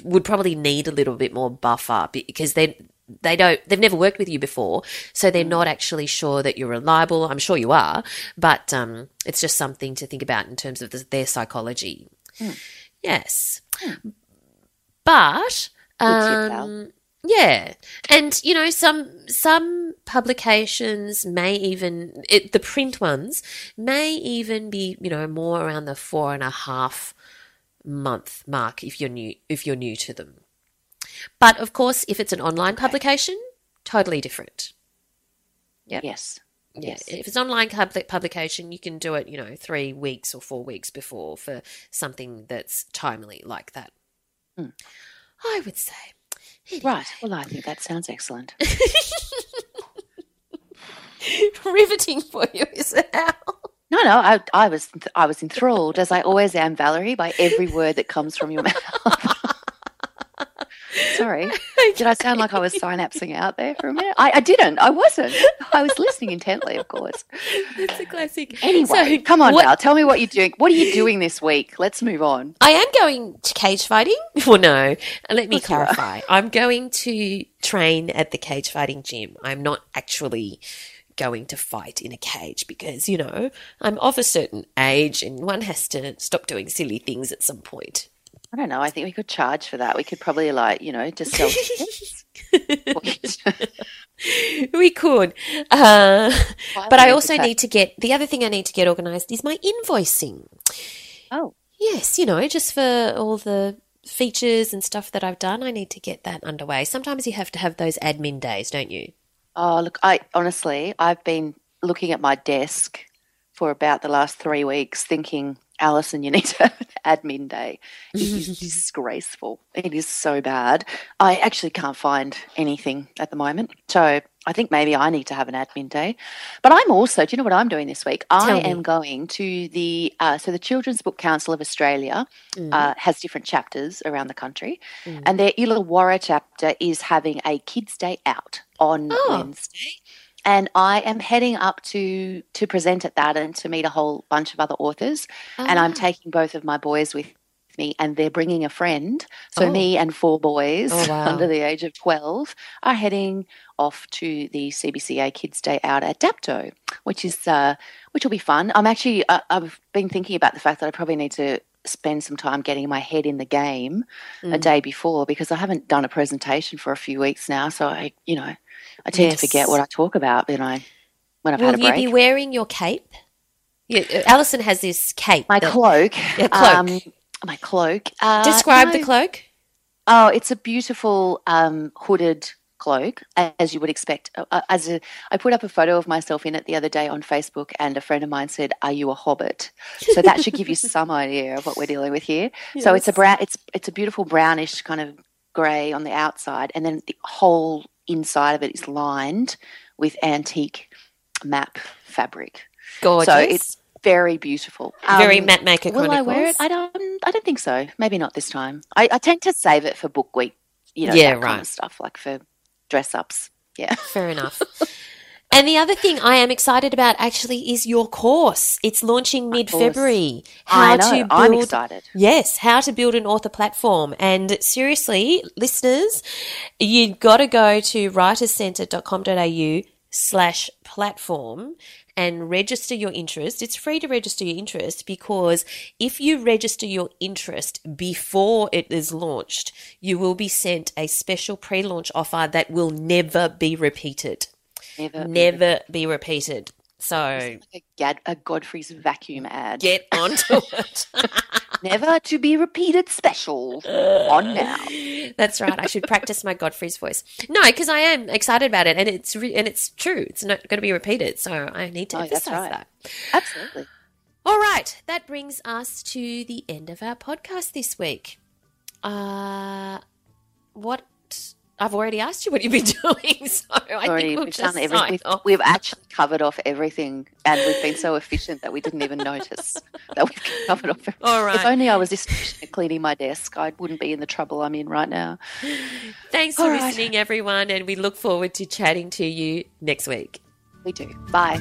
would probably need a little bit more buffer because they they don't they've never worked with you before, so they're not actually sure that you're reliable. I'm sure you are, but um, it's just something to think about in terms of the, their psychology. Yes, but um, yeah, and you know some some publications may even it, the print ones may even be you know more around the four and a half month mark if you're new if you're new to them. But of course, if it's an online publication, totally different. Yep. Yes. Yeah, Yes. if it's online public publication, you can do it, you know, three weeks or four weeks before for something that's timely like that. Hmm. I would say. Right. Well, I think that sounds excellent. Riveting for you, is it Al? No, no, I, I was I was enthralled, as I always am, Valerie, by every word that comes from your mouth. Sorry, did I sound like I was synapsing out there for a minute? I, I didn't. I wasn't. I was listening intently, of course. That's a classic. Anyway, So, come on, what- Val. Tell me what you're doing. What are you doing this week? Let's move on. I am going to cage fighting. Well, no, let me Of course you clarify. I'm going to train at the cage fighting gym. I'm not actually going to fight in a cage because, you know, I'm of a certain age and one has to stop doing silly things at some point. I don't know. I think we could charge for that. We could probably like you know just sell. we could. Uh, but I also need to get the other thing I need to get organized is my invoicing. Oh, Yes, you know, just for all the features and stuff that I've done, I need to get that underway. Sometimes you have to have those admin days, don't you? oh, look. I honestly, I've been looking at my desk for about the last three weeks thinking, Allison, you need to have an admin day. It is disgraceful. It is so bad. I actually can't find anything at the moment. So I think maybe I need to have an admin day. But I'm also, do you know what I'm doing this week? I me. am going to the, uh, so the Children's Book Council of Australia Mm. uh, has different chapters around the country. Mm. And their Illawarra chapter is having a Kids' Day out on Oh. Wednesday. And I am heading up to to present at that and to meet a whole bunch of other authors. And I'm taking both of my boys with me, and they're bringing a friend. So Oh. me and four boys Oh, wow. under the age of twelve are heading off to the CBCA Kids Day out at Dapto, which is uh, which will be fun. I'm actually uh, I've been thinking about the fact that I probably need to spend some time getting my head in the game a Mm. day before because I haven't done a presentation for a few weeks now. So I, you know, I tend Yes. to forget what I talk about when I when I've Will had a break. Will you be wearing your cape? Yeah, uh, Allison has this cape. my that- cloak, Yeah, cloak. Um, my cloak. Uh, Describe the cloak. Oh, it's a beautiful um, hooded cloak, as you would expect. Uh, uh, As a, I put up a photo of myself in it the other day on Facebook, and a friend of mine said, "Are you a hobbit?" So that should give you some idea of what we're dealing with here. So it's a brown. It's it's a beautiful brownish kind of grey on the outside, and then the whole inside of it is lined with antique map fabric. Gorgeous. So it's very beautiful. very Um, Matt Maker Will I wear it? I don't. I don't think so. Maybe not this time. I, I tend to save it for book week. You know, Yeah, that kind of stuff, like for dress ups. Yeah. Fair enough. And the other thing I am excited about actually is your course. It's launching mid February. I know. I'm excited. Yes, how to build an author platform. And seriously, listeners, you've got to go to writerscentre.com.au slash platform and register your interest. It's free to register your interest because if you register your interest before it is launched, you will be sent a special pre-launch offer that will never be repeated. Never. Never be repeated. So Like a, a Godfrey's vacuum ad. get onto it. Never to be repeated special. On now. That's right. I should practice my Godfrey's voice. No, because I am excited about it, and it's re- and it's true. It's not going to be repeated, so I need to Oh, emphasize right. that. Absolutely. All right, that brings us to the end of our podcast this week. Uh, what I've already asked you what you've been doing, so I Already, think we'll we've just done everything. We've, actually covered off everything, and we've been so efficient that we didn't even notice that we've covered off. everything. All If only I was this efficient at cleaning my desk, I wouldn't be in the trouble I'm in right now. Thanks for All right. listening, everyone, and we look forward to chatting to you next week. We do. Bye.